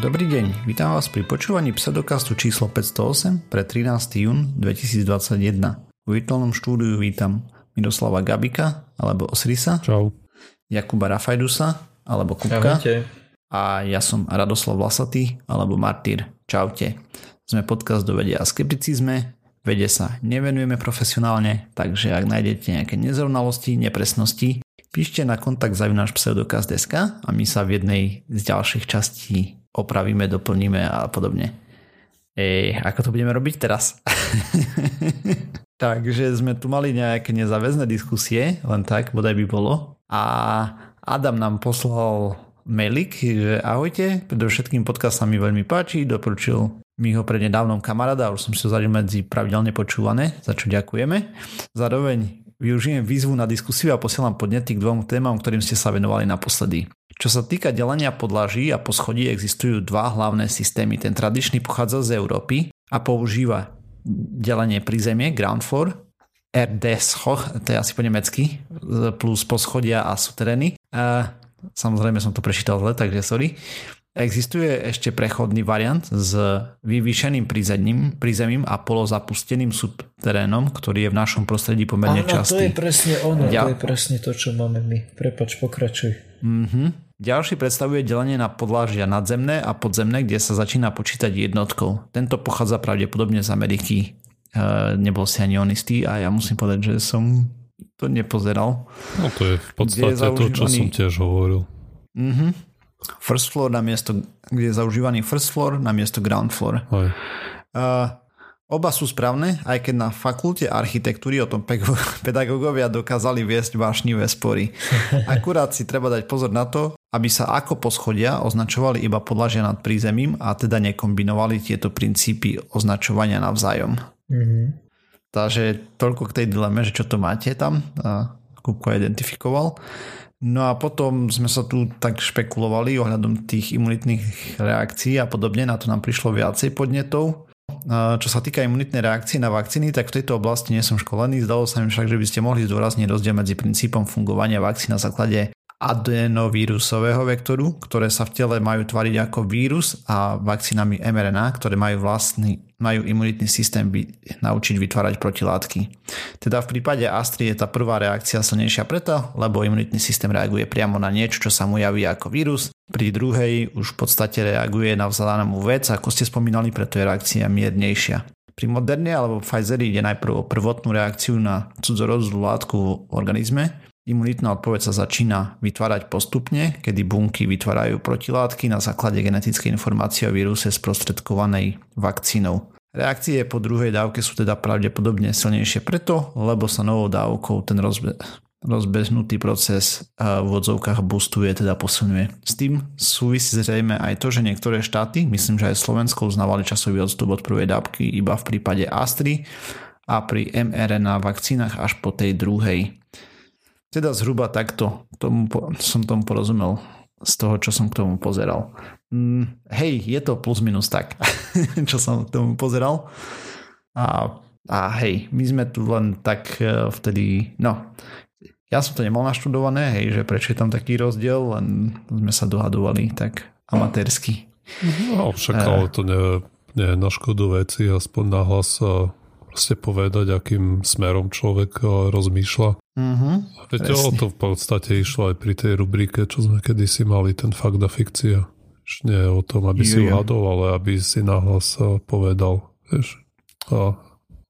Dobrý deň, vítam vás pri počúvaní pseudokastu číslo 508 pre 13. jún 2021. V virtuálnom štúdiu vítam Miroslava Gabika alebo Osrisa. Čau. Jakuba Rafajdusa alebo Kupka. A ja som Radoslav Vlasatý alebo Martyr. Čaute. Sme podcast do vedia a skepticizme. Vede sa nevenujeme profesionálne, takže ak nájdete nejaké nezrovnalosti, nepresnosti, píšte na kontakt zavináš pseudokaz.sk a my sa v jednej z ďalších častí opravíme, doplníme a podobne. Ej, ako to budeme robiť teraz? Takže sme tu mali nejaké nezáväzné diskusie, len tak, bodaj by bolo. A Adam nám poslal mailik, že ahojte, predovšetkým podcast sa mi veľmi páči, doporučil mi ho prednedávnom kamaráda, už som si ho zadil medzi pravidelne počúvané, za čo ďakujeme. Zároveň využijem výzvu na diskusiu a posielam podnety k dvom témam, ktorým ste sa venovali naposledy. Čo sa týka delenia podlaží a poschodí existujú dva hlavné systémy. Ten tradičný pochádza z Európy a používa delenie pri zemie, ground floor, RD-schoch, to je asi po nemecky, plus poschodia a suterény. Samozrejme som to prečítal zle, takže sorry. Existuje ešte prechodný variant s vyvýšeným prízemím, prízemím a polozapusteným subterénom, ktorý je v našom prostredí pomerne Áno, častý. to je presne ono, Ja- to je presne to, čo máme my. Prepač, pokračuj. Mhm. Ďalší predstavuje delenie na podlažia nadzemné a podzemné, kde sa začína počítať jednotkou. Tento pochádza pravdepodobne z Ameriky. E, nebol si ani on istý a ja musím povedať, že som to nepozeral. No to je v podstate je to, čo som tiež hovoril. Mhm. First floor na miesto, kde je zaužívaný first floor na miesto ground floor. Hej. Uh, oba sú správne, aj keď na fakulte architektúry o tom pe- pedagógovia dokázali viesť vášnivé spory. Akurát si treba dať pozor na to, aby sa ako poschodia označovali iba podlažia nad prízemím a teda nekombinovali tieto princípy označovania navzájom. Mhm. Takže toľko k tej dileme, že čo to máte tam. Kupko identifikoval. No a potom sme sa tu tak špekulovali ohľadom tých imunitných reakcií a podobne. Na to nám prišlo viacej podnetov. Čo sa týka imunitnej reakcie na vakcíny, tak v tejto oblasti nie som školený. Zdalo sa mi však, že by ste mohli zdôrazniť rozdiel medzi princípom fungovania vakcín na základe adenovírusového vektoru, ktoré sa v tele majú tvariť ako vírus a vakcínami mRNA, ktoré majú vlastný, majú imunitný systém vy, naučiť vytvárať protilátky. Teda v prípade Astry je tá prvá reakcia silnejšia preto, lebo imunitný systém reaguje priamo na niečo, čo sa mu javí ako vírus. Pri druhej už v podstate reaguje na vzhľadanú vec, ako ste spomínali, preto je reakcia miernejšia. Pri Moderne alebo Pfizeri ide najprv o prvotnú reakciu na cudzorodzú látku v organizme. Imunitná odpoveď sa začína vytvárať postupne, kedy bunky vytvárajú protilátky na základe genetickej informácie o víruse sprostredkovanej vakcínou. Reakcie po druhej dávke sú teda pravdepodobne silnejšie preto, lebo sa novou dávkou ten rozbe- rozbehnutý proces eh, v odzovkách boostuje, teda posilňuje. S tým súvisí zrejme aj to, že niektoré štáty, myslím, že aj Slovensko uznávali časový odstup od prvej dávky iba v prípade Astry a pri mRNA vakcínach až po tej druhej. Teda zhruba takto tomu, som tomu porozumel z toho, čo som k tomu pozeral. Mm, hej, je to plus minus tak, čo som k tomu pozeral. A, a hej, my sme tu len tak eh, vtedy, no, ja som to nemal naštudované, hej, že prečo je tam taký rozdiel, len sme sa dohadovali tak amatérsky. No však Eh. ale to nie, nie je na škodu veci, aspoň nahlas a proste povedať, akým smerom človek eh, rozmýšľa. Mhm. Veď Presne. o to v podstate išlo aj pri tej rubrike, čo sme kedysi mali, ten fakt a fikcia. Už nie o tom, aby si uhadol, ale aby si nahlas eh, povedal, vieš, a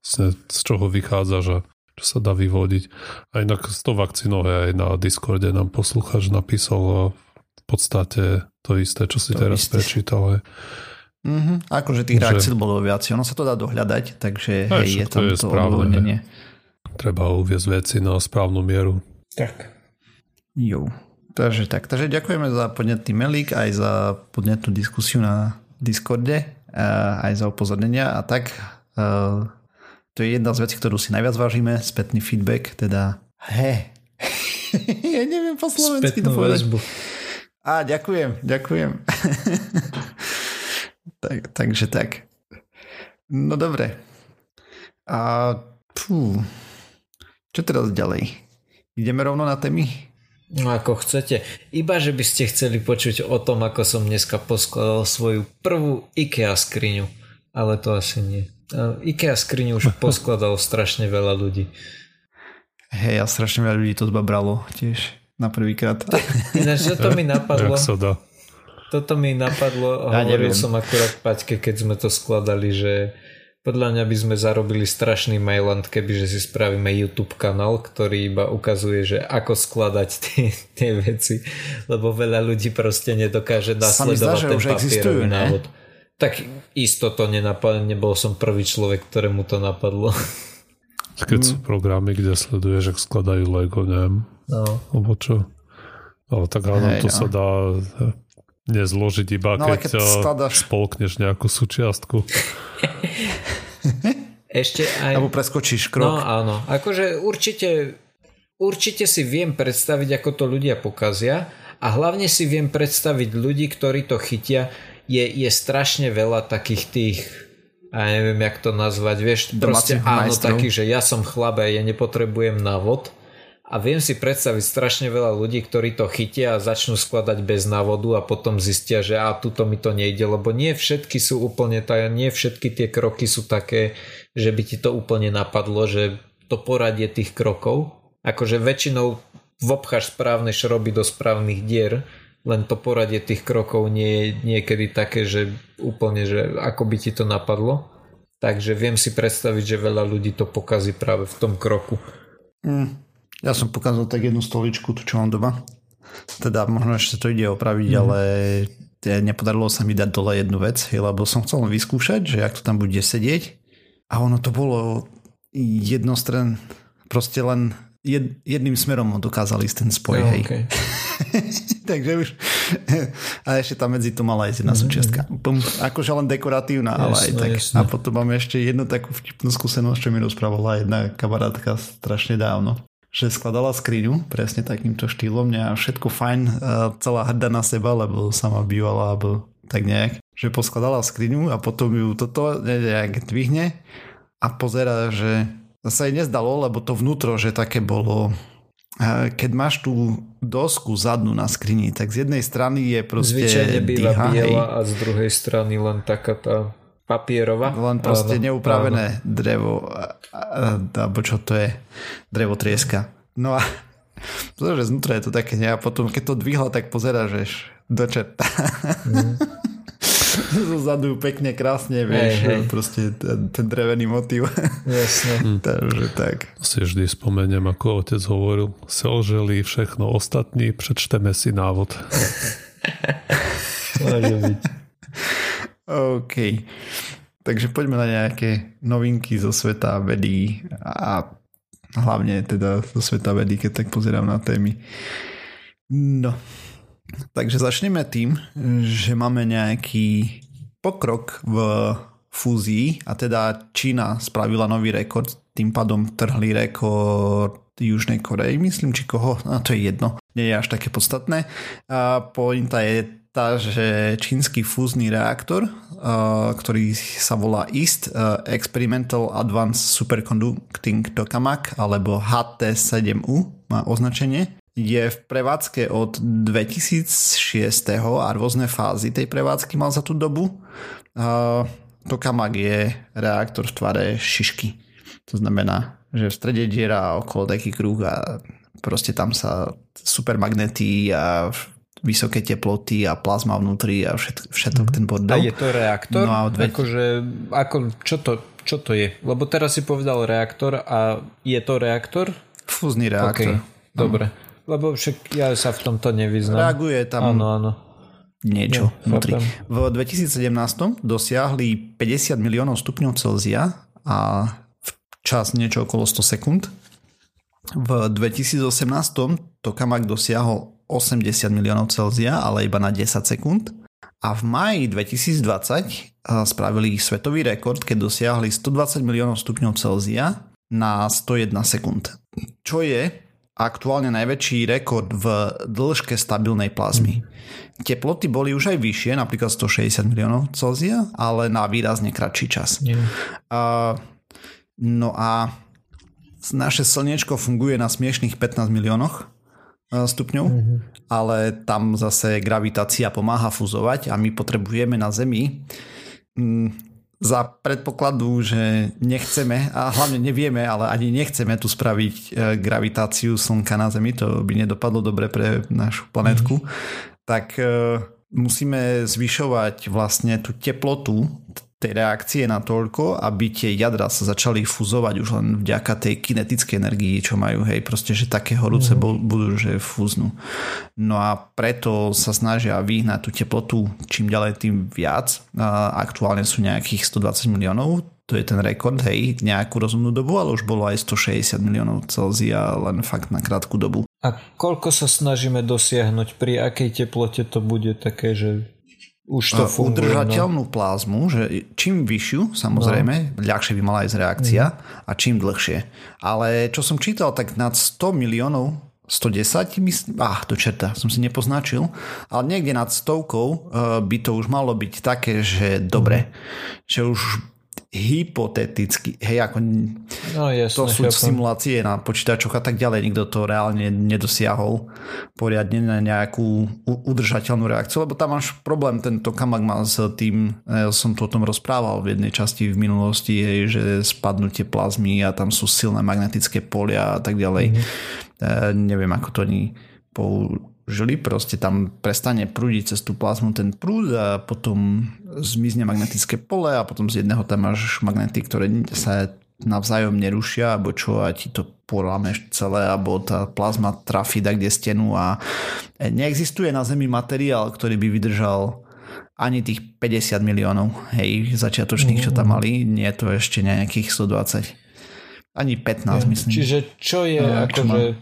vlastne z čoho vychádza, že čo sa dá vyvodiť. A inak s tou vakcínou aj na Discorde nám poslucháč napísal eh, v podstate to isté, čo si To teraz isté. prečítal. Aj. Mhm. Akože tých Že- reakcií bolo viac, ono sa to dá dohľadať, takže Aj, hej, je to tam je to správne. Treba uviezť veci na správnu mieru. Tak. Jo. Takže tak, takže ďakujeme za podnetný melík, aj za podnetnú diskusiu na Discorde, a aj za upozornenia a tak. eh, To je jedna z vecí, ktorú si najviac vážime, spätný feedback, teda he. ja neviem po slovensky to Spätnú povedať. väzbu. Á, ďakujem, ďakujem. tak, takže tak. No dobre. A fú, čo teraz ďalej? Ideme rovno na témy? No ako chcete. Iba, že by ste chceli počuť o tom, ako som dneska poskladal svoju prvú IKEA skriňu. Ale to asi nie. A IKEA skriňu už poskladalo strašne veľa ľudí. Hej, a strašne veľa ľudí to zbabralo tiež na prvýkrát. Ináč, toto mi napadlo. Toto mi napadlo, Ja hovoril neviem. som akurát Paťke, keď sme to skladali, že podľa mňa by sme zarobili strašný mailand, kebyže si spravíme YouTube kanál, ktorý iba ukazuje, že ako skladať tie, tie veci, lebo veľa ľudí proste nedokáže zdá, nasledovať že ten už existujú, papierový ne? návod. Tak isto to nenapadlo, nebol som prvý človek, ktorému to napadlo. Keď sú programy, kde sleduješ, ak skladajú Lego, neviem, No. alebo čo. Ale tak áno, Hej, to no. sa dá nezložiť iba, No, keď, keď keď skladaš- spolkneš nejakú súčiastku. Ešte aj... Alebo preskočíš No krok. áno, akože určite, určite si viem predstaviť, ako to ľudia pokazia a hlavne si viem predstaviť ľudí, ktorí to chytia. Je, je strašne veľa takých tých a ja neviem, jak to nazvať, vieš, proste áno, majstrov. taký, že ja som chlap a ja nepotrebujem návod a viem si predstaviť strašne veľa ľudí, ktorí to chytia a začnú skladať bez návodu a potom zistia, že a tuto mi to nejde, lebo nie všetky sú úplne tak, nie všetky tie kroky sú také, že by ti to úplne napadlo, že to poradie tých krokov, akože väčšinou vobcháš správne šroby do správnych dier, len to poradie tých krokov nie je niekedy také, že úplne, že ako by ti to napadlo. Takže viem si predstaviť, že veľa ľudí to pokazí práve v tom kroku. Mm. Ja som pokazal tak jednu stoličku, tu čo mám doma. Teda možno ešte to ide opraviť, mm. ale nepodarilo sa mi dať dole jednu vec, lebo som chcel len vyskúšať, že ak to tam bude sedieť. A ono to bolo jednostren, proste len jed, jedným smerom dokázali ísť ten spoj, No, hej. okay. Takže už... A ešte tam medzi to mala aj jedna súčiastka. Pum, akože len dekoratívna, ale aj tak. jasné. A potom máme ešte jednu takú vtipnú skúsenosť, čo mi rozprávala jedna kamarátka strašne dávno že skladala skriňu presne takýmto štýlom a všetko fajn, eh, celá hrdá na seba, lebo sama bývala, alebo tak nejak, že poskladala skriňu a potom ju toto nejak dvihne a pozera, že sa jej nezdalo, lebo to vnútro, že také bolo eh, keď máš tú dosku zadnú na skrini, tak z jednej strany je proste Zvyčajne býva hej. biela a z druhej strany len taká tá papierová. Len proste Áno, neupravené drevo, a- a- alebo čo to je, drevo trieska. No a že znútra je to také, ne? a potom keď to dvihla, tak pozera, že do čerta. Mhm. Zo zadu pekne, krásne, vieš, Hej, hej. proste ten, ten drevený motív. Jasne. Takže tak. Si vždy spomeniem, ako otec hovoril, selželi všechno ostatní, prečteme si návod. Môže byť. OK. Takže poďme na nejaké novinky zo sveta vedy a hlavne teda zo sveta vedy, keď tak pozerám na témy. No, takže začneme tým, že máme nejaký pokrok v fúzii a teda Čína spravila nový rekord, tým pádom trhli rekord Južnej Koreji, myslím, či koho, a to je jedno, nie je až také podstatné. A pointa je tá, že čínsky fúzny reaktor, ktorý sa volá EAST, Experimental Advanced Superconducting Tokamak, alebo HT7U má označenie, je v prevádzke od 2006. a rôzne fázy tej prevádzky mal za tú dobu. Tokamak je reaktor v tvare šišky. To znamená, že v strede diera okolo taký kruh a proste tam sa supermagnety a vysoké teploty a plazma vnútri a všetko, všetok ten A bordel. je to reaktor? No a odveď- Akože, ako, čo, to, čo to je? Lebo teraz si povedal reaktor a je to reaktor? Fúzny reaktor. dobre. Lebo však ja sa v tomto nevyznám. Reaguje tam Áno, áno. niečo Ja, vnútri. V 2017 dosiahli 50 miliónov stupňov Celzia a v čas niečo okolo 100 sekúnd. V 2018 Tokamak dosiahol 80 miliónov Celzia, ale iba na 10 sekúnd. A v máji 2020 a, spravili svetový rekord, keď dosiahli 120 miliónov stupňov Celzia na 101 sekúnd. Čo je aktuálne najväčší rekord v dĺžke stabilnej plazmy. Teploty boli už aj vyššie, napríklad 160 miliónov Celzia, ale na výrazne kratší čas. Nie. A, no a naše slniečko funguje na smiešných 15 miliónoch stupňov, mm-hmm. ale tam zase gravitácia pomáha fúzovať a my potrebujeme na Zemi mm, za predpokladu, že nechceme a hlavne nevieme, ale ani nechceme tu spraviť e, gravitáciu Slnka na Zemi, to by nedopadlo dobre pre našu planetku, mm-hmm. tak e, musíme zvyšovať vlastne tú teplotu tej reakcie na toľko, aby tie jadra sa začali fúzovať už len vďaka tej kinetickej energii, čo majú, hej, proste, že také horúce mm. budú, že fúznu. No a preto sa snažia vyhnať tú teplotu čím ďalej tým viac. Aktuálne sú nejakých 120 miliónov, to je ten rekord, hej, nejakú rozumnú dobu, ale už bolo aj 160 miliónov Celzia len fakt na krátku dobu. A koľko sa snažíme dosiahnuť? Pri akej teplote to bude také, že už to funguje. Udržateľnú no. plazmu, že čím vyššiu, samozrejme, no. ľahšie by mala ísť reakcia mm. a čím dlhšie. Ale čo som čítal, tak nad 100 miliónov 110, myslím, ah, to čerta, som si nepoznačil, ale niekde nad stovkou uh, by to už malo byť také, že dobre, že už hypoteticky, hej, ako no, jasne, to sú chápam. simulácie na počítačoch a tak ďalej, nikto to reálne nedosiahol poriadne na nejakú udržateľnú reakciu, lebo tam máš problém, tento kamak má s tým, ja som to o tom rozprával v jednej časti v minulosti, hej, že spadnutie plazmy a tam sú silné magnetické polia a tak ďalej. Mm-hmm. E, neviem, ako to oni žili, proste tam prestane prúdiť cez tú plazmu ten prúd a potom zmizne magnetické pole a potom z jedného tam máš magnety, ktoré sa navzájom nerušia, alebo čo a ti to polámeš celé, alebo tá plazma trafí da kde stenu a neexistuje na Zemi materiál, ktorý by vydržal ani tých 50 miliónov, hej, začiatočných, čo tam mali, nie je to ešte nejakých 120. Ani 15, myslím. Čiže čo je no, akože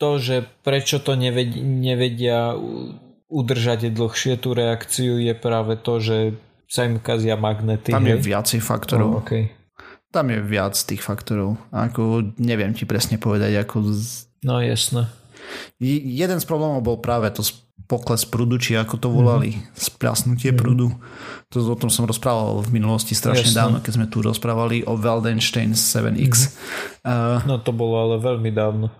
to, že prečo to nevedia, nevedia udržať dlhšie tú reakciu je práve to, že sa im kazia magnety. Tam hej? je viacej faktorov. Oh, okay. Tam je viac tých faktorov. Ako neviem ti presne povedať, ako... Z... No jasné. Jeden z problémov bol práve to pokles prúdu, či ako to volali, mm. splasnutie mm. prúdu. To, o tom som rozprával v minulosti strašne Jasne. dávno, keď sme tu rozprávali o Waldenstein 7X. Mm. Uh, no to bolo ale veľmi dávno.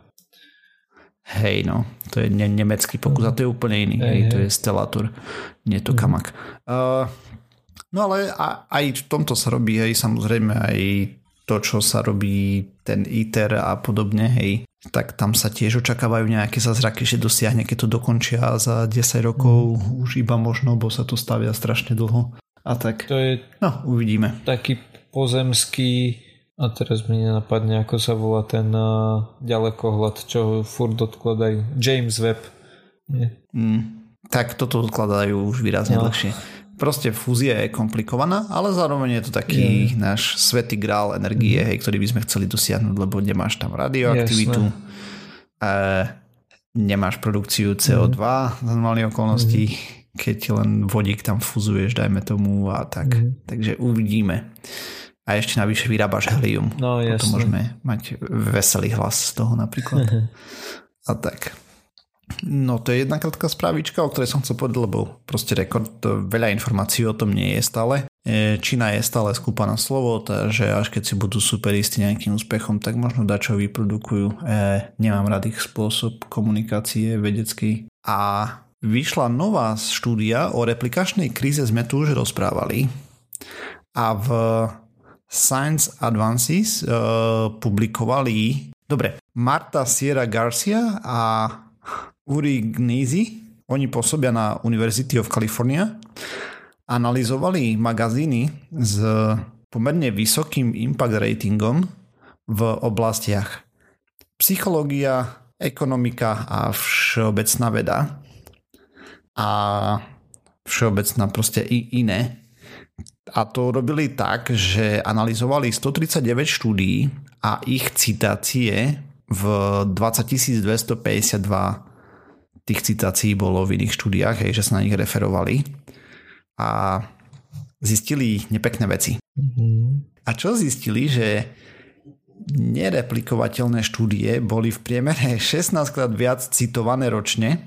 Hej, no, to je ne- nemecký pokus a to je úplne iný. Hej, hej, to je Stellatur, nie to mhm. Kamak. Uh, no ale aj v tomto sa robí, hej, samozrejme aj to, čo sa robí ten ITER a podobne, hej, tak tam sa tiež očakávajú nejaké zázraky, že dosiahne, keď to dokončia za 10 rokov mm. už iba možno, bo sa to stavia strašne dlho. A tak, to je no, uvidíme. Taký pozemský a teraz mi nenapadne, ako sa volá ten uh, ďalekohľad, čo furt odkladajú. James Webb. Nie. Mm, tak toto odkladajú už výrazne no. dlhšie. Proste fúzia je komplikovaná, ale zároveň je to taký yeah. náš svetý grál energie, mm. hej, ktorý by sme chceli dosiahnuť, lebo nemáš tam radioaktivitu, e, nemáš produkciu CO2 mm. za normálnej okolnosti, mm. keď len vodík tam fúzuješ, dajme tomu a tak. Mm. Takže uvidíme a ešte navyše vyrábaš helium. No, jasne. Potom môžeme mať veselý hlas z toho napríklad. a tak. No to je jedna krátka správička, o ktorej som chcel povedať, lebo proste rekord, veľa informácií o tom nie je stále. E, Čína je stále skúpaná slovo, takže až keď si budú super istí nejakým úspechom, tak možno dačo vyprodukujú. E, nemám rád ich spôsob komunikácie vedecký. A vyšla nová štúdia o replikačnej kríze, sme tu už rozprávali. A v Science Advances uh, publikovali dobre, Marta Sierra Garcia a Uri Gnizi, oni pôsobia na University of California, analyzovali magazíny s pomerne vysokým impact ratingom v oblastiach psychológia, ekonomika a všeobecná veda. A všeobecná proste i iné a to robili tak, že analyzovali 139 štúdií a ich citácie v 20 252 tých citácií bolo v iných štúdiách, hej, že sa na nich referovali a zistili nepekné veci. Mm-hmm. A čo zistili, že nereplikovateľné štúdie boli v priemere 16 krát viac citované ročne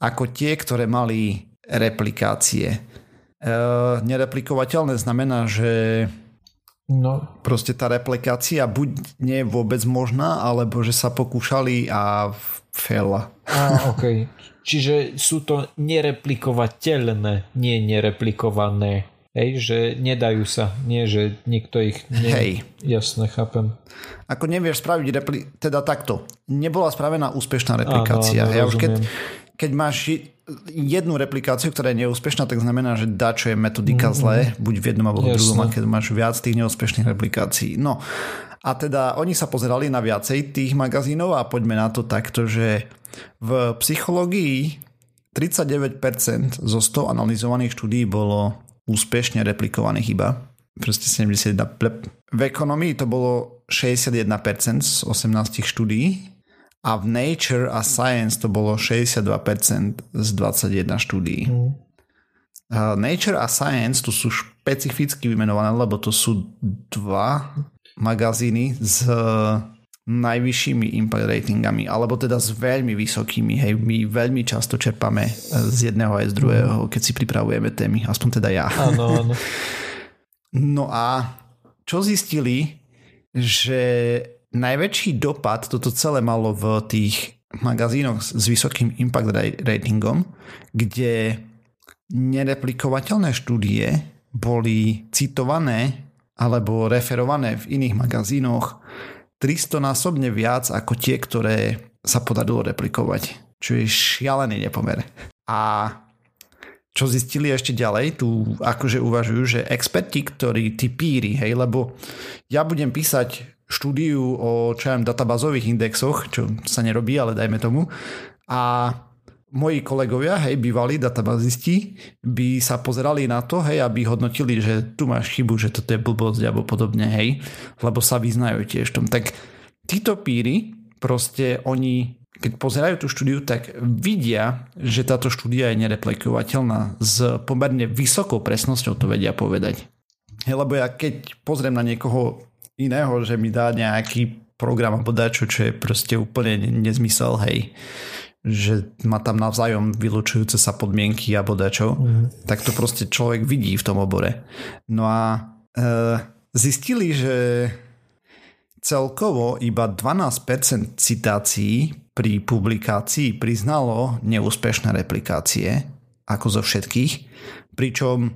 ako tie, ktoré mali replikácie. Uh, nereplikovateľné znamená, že No. Proste tá replikácia buď nie je vôbec možná, alebo že sa pokúšali a faila. Á, OK. Čiže sú to nereplikovateľné, nie nereplikované. Hej, že nedajú sa. Nie, že niekto ich... Nie... Hej. Jasne, chápem. Ako nevieš spraviť repli... Teda takto. Nebola spravená úspešná replikácia. Áno, ja už keď, keď máš jednu replikáciu, ktorá je neúspešná, tak znamená, že dá, čo je metodika Mhm. zlé, buď v jednom alebo v druhom, a keď máš viac tých neúspešných replikácií. No, a teda oni sa pozerali na viacej tých magazínov a poďme na to takto, že v psychológii 39% zo 100 analyzovaných štúdí bolo úspešne replikovaných iba. Proste 71. V ekonomii to bolo 61% z 18 štúdí a v Nature a Science to bolo 62% z 21 štúdií. Mm. Uh, Nature a Science tu sú špecificky vymenované, lebo to sú dva magazíny s uh, najvyššími impact ratingami, alebo teda s veľmi vysokými. Hej, my veľmi často čerpame uh, z jedného aj z druhého, keď si pripravujeme témy, aspoň teda ja. Áno, áno. No a čo zistili, že najväčší dopad toto celé malo v tých magazínoch s vysokým impact ra- ratingom, kde nereplikovateľné štúdie boli citované alebo referované v iných magazínoch 300 násobne viac ako tie, ktoré sa podarilo replikovať. Čo je šialený nepomer. A čo zistili ešte ďalej, tu akože uvažujú, že experti, ktorí, tí píri, hej, lebo ja budem písať štúdiu o čo viem, databázových indexoch, čo sa nerobí, ale dajme tomu, a moji kolegovia, hej, bývalí databázisti, by sa pozerali na to, hej, aby hodnotili, že tu máš chybu, že toto je blbosť alebo podobne, hej, lebo sa vyznajú tiež tom. Tak títo píry, proste oni keď pozerajú tú štúdiu, tak vidia, že táto štúdia je nereplikovateľná. S pomerne vysokou presnosťou to vedia povedať. Hej, lebo ja keď pozriem na niekoho iného, že mi dá nejaký program alebo dačo, čo je proste úplne nezmysel, hej, že má tam navzájom vylúčujúce sa podmienky a dačo, mm. tak to proste človek vidí v tom obore. No a e, zistili, že celkovo iba 12% citácií pri publikácii priznalo neúspešné replikácie, ako zo všetkých, pričom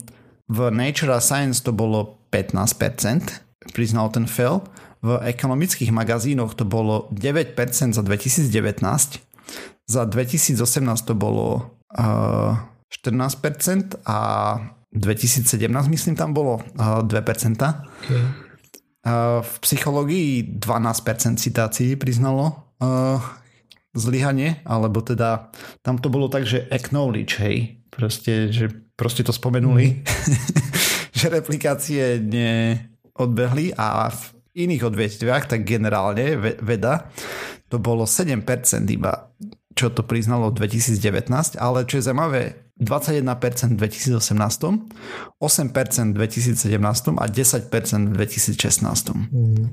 v Nature a Science to bolo 15%, priznal ten fail, v ekonomických magazínoch to bolo 9% za 2019, za 2018 to bolo uh, 14% a 2017 myslím tam bolo uh, 2%. Okay. Uh, v psychológii 12% citácií priznalo uh, zlyhanie, alebo teda tam to bolo tak, že acknowledge, hej, proste, že proste to spomenuli, mm. že replikácie neodbehli a v iných odvetviach, tak generálne veda, to bolo 7% iba, čo to priznalo v 2019, ale čo je zaujímavé, 21% v 2018, 8% v 2017 a 10% v 2016. Mm.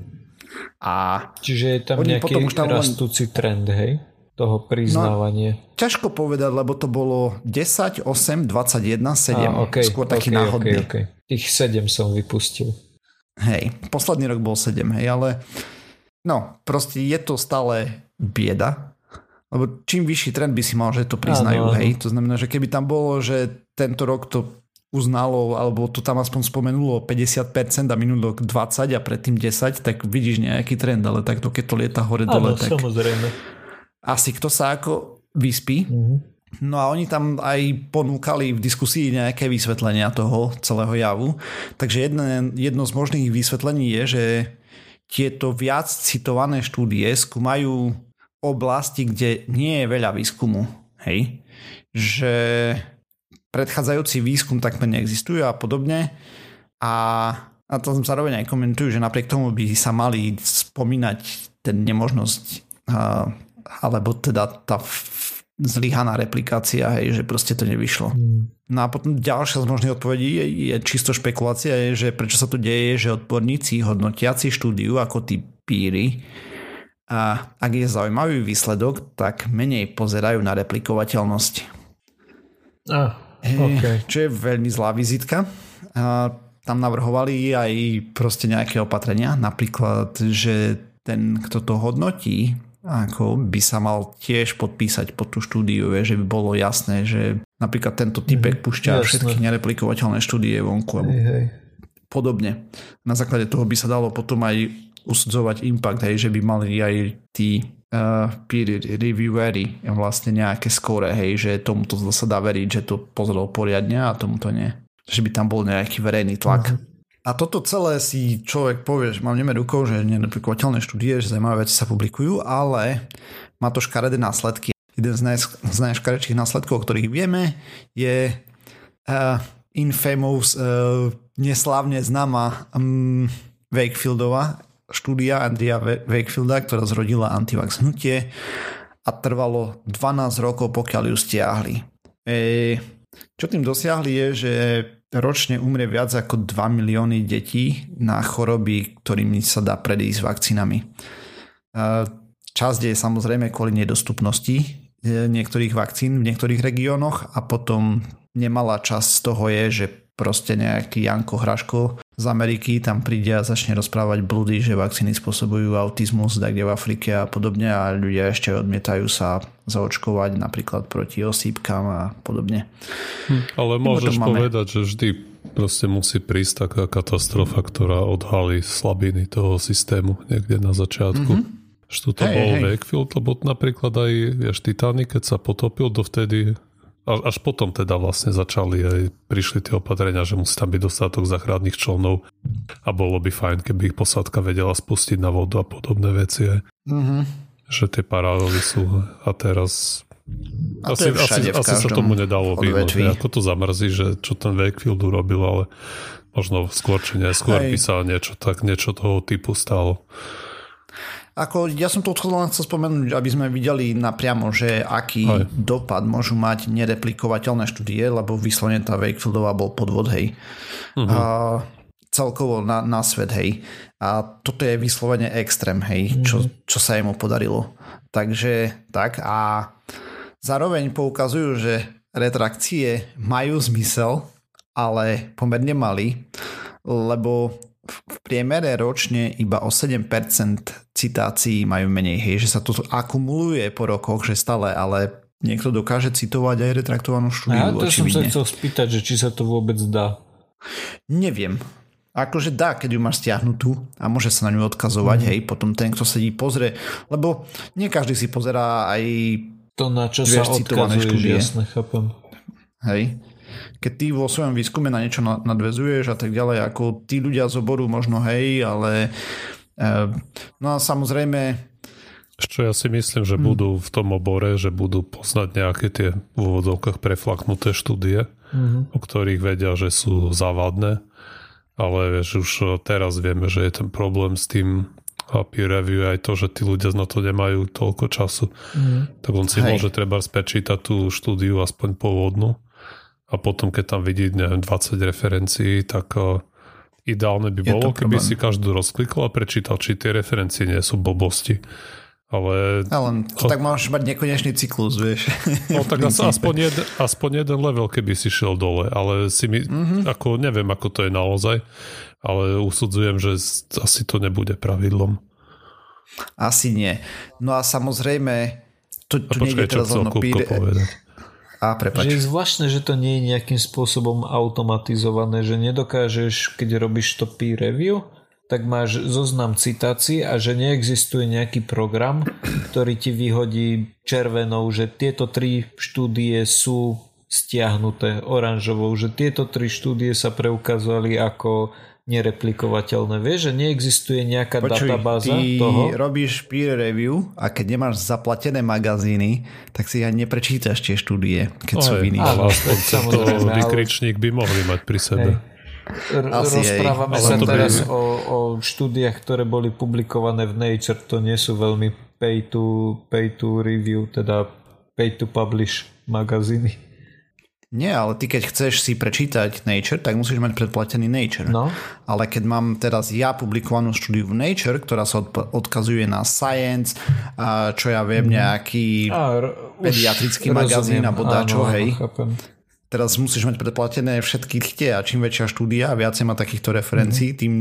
A Čiže je tam nejaký potom už tam rastúci len... trend, hej? toho priznávania. No, ťažko povedať, lebo to bolo 10, 8, 21, 7. A, okay, skôr taký okay, náhodný. Okay, okay. Tých 7 som vypustil. Hej, posledný rok bol 7, hej, ale no, proste je to stále bieda, lebo čím vyšší trend by si mal, že to priznajú, áno, hej. To znamená, že keby tam bolo, že tento rok to uznalo, alebo to tam aspoň spomenulo 50% a minulý rok 20 a predtým 10, tak vidíš nejaký trend, ale takto keď to lieta hore dole, tak samozrejme. asi kto sa ako vyspí. Mm-hmm. No a oni tam aj ponúkali v diskusii nejaké vysvetlenia toho celého javu. Takže jedno, jedno z možných vysvetlení je, že tieto viac citované štúdie skúmajú oblasti, kde nie je veľa výskumu. Hej? Že predchádzajúci výskum takmer neexistuje a podobne. A, a to zároveň aj komentujú, že napriek tomu by sa mali spomínať ten nemožnosť alebo teda tá zlyhaná replikácia, hej, že proste to nevyšlo. Mm. No a potom ďalšia z možných odpovedí je, je čisto špekulácia, je, že prečo sa to deje, že odborníci hodnotiaci štúdiu ako tí píry a ak je zaujímavý výsledok, tak menej pozerajú na replikovateľnosť. Ah, okay. Čo je veľmi zlá vizitka. A tam navrhovali aj proste nejaké opatrenia, napríklad, že ten, kto to hodnotí, ako by sa mal tiež podpísať pod tú štúdiu, že by bolo jasné, že napríklad tento typek mm, púšťa jasné. všetky nereplikovateľné štúdie vonku. Hej, hej. Podobne. Na základe toho by sa dalo potom aj usudzovať impact, hej, že by mali aj tí uh, peer reviewery vlastne nejaké skore, hej, že tomuto sa dá veriť, že to pozrel poriadne a tomuto nie. Že by tam bol nejaký verejný tlak. Uh-huh. A toto celé si človek povie, že mám neme rukou, že nereplikovateľné štúdie, že zaujímavé veci sa publikujú, ale má to škaredé následky. Jeden z, naj, z najškaredších následkov, o ktorých vieme, je uh, infamous, uh, neslávne známa um, Wakefieldova štúdia Andrea Wakefielda, ktorá zrodila antivax hnutie a trvalo 12 rokov, pokiaľ ju stiahli. E, čo tým dosiahli je, že ročne umrie viac ako 2 milióny detí na choroby, ktorými sa dá predísť vakcínami. Časť je samozrejme kvôli nedostupnosti e, niektorých vakcín v niektorých regiónoch a potom nemalá časť z toho je, že proste nejaký Janko Hraško z Ameriky tam príde a začne rozprávať blúdy, že vakcíny spôsobujú autizmus tak kde v Afrike a podobne a ľudia ešte odmietajú sa zaočkovať napríklad proti osýpkam a podobne. Hm, ale môžeš povedať, že vždy proste musí prísť taká katastrofa, ktorá odhalí slabiny toho systému niekde na začiatku. Mm-hmm. Že to hey, bol hey. Wakefield, lebo napríklad aj vieš, Titanic, keď sa potopil, dovtedy až potom teda vlastne začali aj prišli tie opatrenia, že musí tam byť dostatok záchranných člnov a bolo by fajn, keby ich posádka vedela spustiť na vodu a podobné veci. Mm-hmm. Že tie paralely sú a teraz a asi, asi, asi sa tomu nedalo vyhnúť. Ako to zamrzí, že čo ten Wakefield urobil, ale možno skôr či neskôr by sa niečo, tak niečo toho typu stalo. Ako, ja som to len chcel spomenúť, aby sme videli napriamo, že aký Aj. dopad môžu mať nereplikovateľné štúdie, lebo vyslovene tá Wakefieldová bol podvod, hej. Uh-huh. A celkovo na, na svet, hej. A toto je vyslovene extrém, hej, uh-huh. čo, čo sa jemu podarilo. Takže tak a zároveň poukazujú, že retrakcie majú zmysel, ale pomerne mali, lebo v priemere ročne iba o 7% citácií majú menej. Hej, že sa to akumuluje po rokoch, že stále, ale niekto dokáže citovať aj retraktovanú štúdiu. Ja to som sa chcel spýtať, že či sa to vôbec dá. Neviem. Akože dá, keď ju máš stiahnutú a môže sa na ňu odkazovať, mm. hej, potom ten, kto sedí, pozrie, lebo nie každý si pozerá aj to, na čo sa odkazuješ, jasne, chápem. Hej keď ty vo svojom výskume na niečo nadvezuješ a tak ďalej, ako tí ľudia z oboru možno hej, ale e, no a samozrejme čo ja si myslím, že hmm. budú v tom obore, že budú poznať nejaké tie v úvodzovkách preflaknuté štúdie, hmm. o ktorých vedia, že sú závadné, ale vieš, už teraz vieme, že je ten problém s tým a peer review aj to, že tí ľudia na to nemajú toľko času. Hmm. Tak on si Hej. môže treba spečítať tú štúdiu aspoň pôvodnú a potom keď tam vidí neviem, 20 referencií, tak uh, ideálne by bolo, keby si každú rozklikol a prečítal, či tie referencie nie sú blbosti. Ale... Ale to, tak máš mať nekonečný cyklus, vieš. No tak aspoň, jeden, aspoň jeden level, keby si šiel dole, ale si mi, mm-hmm. ako, neviem, ako to je naozaj, ale usudzujem, že asi to nebude pravidlom. Asi nie. No a samozrejme, to, to a počkaj, čo chcel Kupko povedať. A prepač. Že je zvláštne, že to nie je nejakým spôsobom automatizované, že nedokážeš, keď robíš to peer review, tak máš zoznam citácií a že neexistuje nejaký program, ktorý ti vyhodí červenou, že tieto tri štúdie sú stiahnuté oranžovou, že tieto tri štúdie sa preukázali ako nereplikovateľné. Vieš, že neexistuje nejaká Počuj, databáza ty toho? robíš peer review a keď nemáš zaplatené magazíny, tak si aj neprečítaš tie štúdie, keď Oj, sú iných. Ale to vykričník by mohli mať pri sebe. Hej. R- Asi rozprávame hej. sa teraz by... o, o štúdiách, ktoré boli publikované v Nature. To nie sú veľmi pay to, pay to review, teda pay to publish magazíny. Nie, ale ty keď chceš si prečítať Nature, tak musíš mať predplatený Nature. No. Ale keď mám teraz ja publikovanú štúdiu v Nature, ktorá sa odkazuje na Science, čo ja viem, mhm. nejaký a, pediatrický magazín alebo dačo, hej. Chápem. teraz musíš mať predplatené všetky tie a čím väčšia štúdia a viacej má takýchto referencií, mm. tým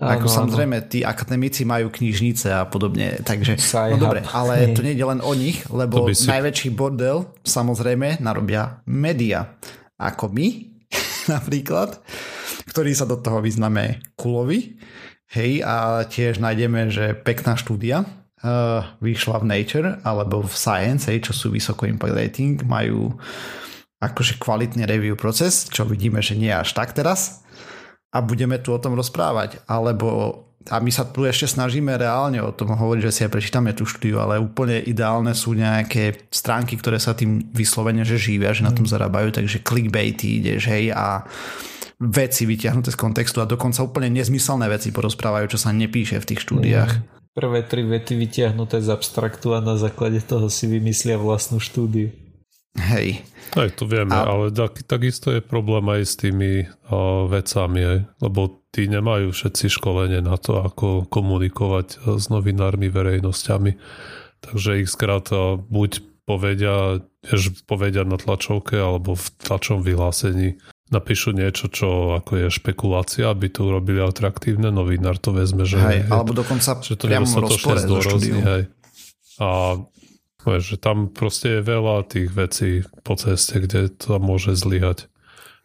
ako áno. samozrejme, tí akademici majú knižnice a podobne, takže no dobre, ale to nie je len o nich, lebo si... najväčší bordel samozrejme narobia média. Ako my, napríklad, ktorí sa do toho vyznáme kulovi. Hej, a tiež nájdeme, že pekná štúdia uh, vyšla v Nature alebo v Science, hej, čo sú vysoko impact rating, majú akože kvalitný review proces, čo vidíme, že nie až tak teraz a budeme tu o tom rozprávať. Alebo a my sa tu ešte snažíme reálne o tom hovoriť, že si aj prečítame tú štúdiu, ale úplne ideálne sú nejaké stránky, ktoré sa tým vyslovene, že živia, že na tom mm. zarábajú, takže clickbaity ideš, hej, a veci vyťahnuté z kontextu a dokonca úplne nezmyselné veci porozprávajú, čo sa nepíše v tých štúdiách. Mm. Prvé tri vety vyťahnuté z abstraktu a na základe toho si vymyslia vlastnú štúdiu. Hej. Aj to vieme, a... ale tak, takisto je problém aj s tými o, vecami, aj, lebo tí nemajú všetci školenie na to, ako komunikovať s novinármi, verejnosťami. Takže ich skrátka buď povedia, že povedia na tlačovke alebo v tlačom vyhlásení napíšu niečo, čo ako je špekulácia, aby to urobili atraktívne, novinár to vezme, že, hej, je, alebo dokonca že to priamo rozpore so hej. A že tam proste je veľa tých vecí po ceste, kde to môže zlyhať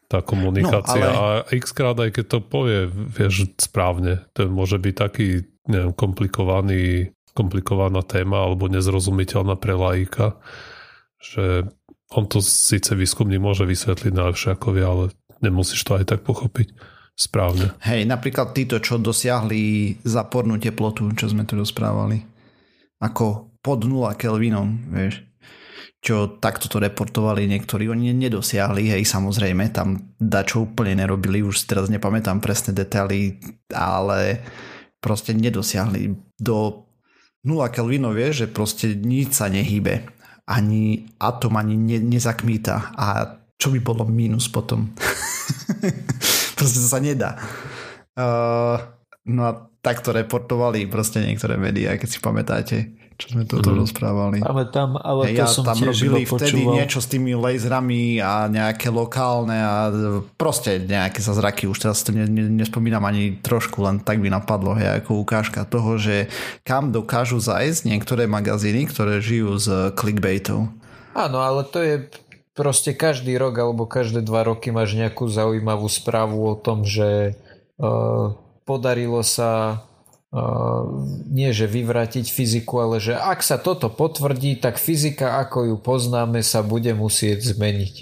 tá komunikácia no, ale... a x krát aj keď to povie, vieš, správne, to môže byť taký, neviem, komplikovaný, komplikovaná téma alebo nezrozumiteľná pre laika, že on to síce výskumný môže vysvetliť najlepšie ako vie, ale nemusíš to aj tak pochopiť správne. Hej, napríklad títo, čo dosiahli zápornú teplotu, čo sme tu rozprávali. Ako pod 0 Kelvinom, vieš. Čo takto to reportovali niektorí, oni nedosiahli, hej, samozrejme, tam dačo úplne nerobili, už teraz nepamätám presné detaily, ale proste nedosiahli. Do 0 Kelvinov, vieš, že proste nič sa nehybe, ani atom ani ne, nezakmýta. A čo by bolo mínus potom? proste to sa nedá. Uh, no a takto reportovali proste niektoré médiá, keď si pamätáte čo sme toto mm. rozprávali. Ale tam, ale hey, to ja, som tam tiež robili vtedy počúval. niečo s tými laserami a nejaké lokálne a proste nejaké sa zraky, už teraz to ne, ne, nespomínam ani trošku, len tak by napadlo, hej, ako ukážka toho, že kam dokážu zajsť niektoré magazíny, ktoré žijú z clickbaitov. Áno, ale to je proste každý rok alebo každé dva roky máš nejakú zaujímavú správu o tom, že uh, podarilo sa nie že vyvrátiť fyziku, ale že ak sa toto potvrdí, tak fyzika, ako ju poznáme, sa bude musieť zmeniť.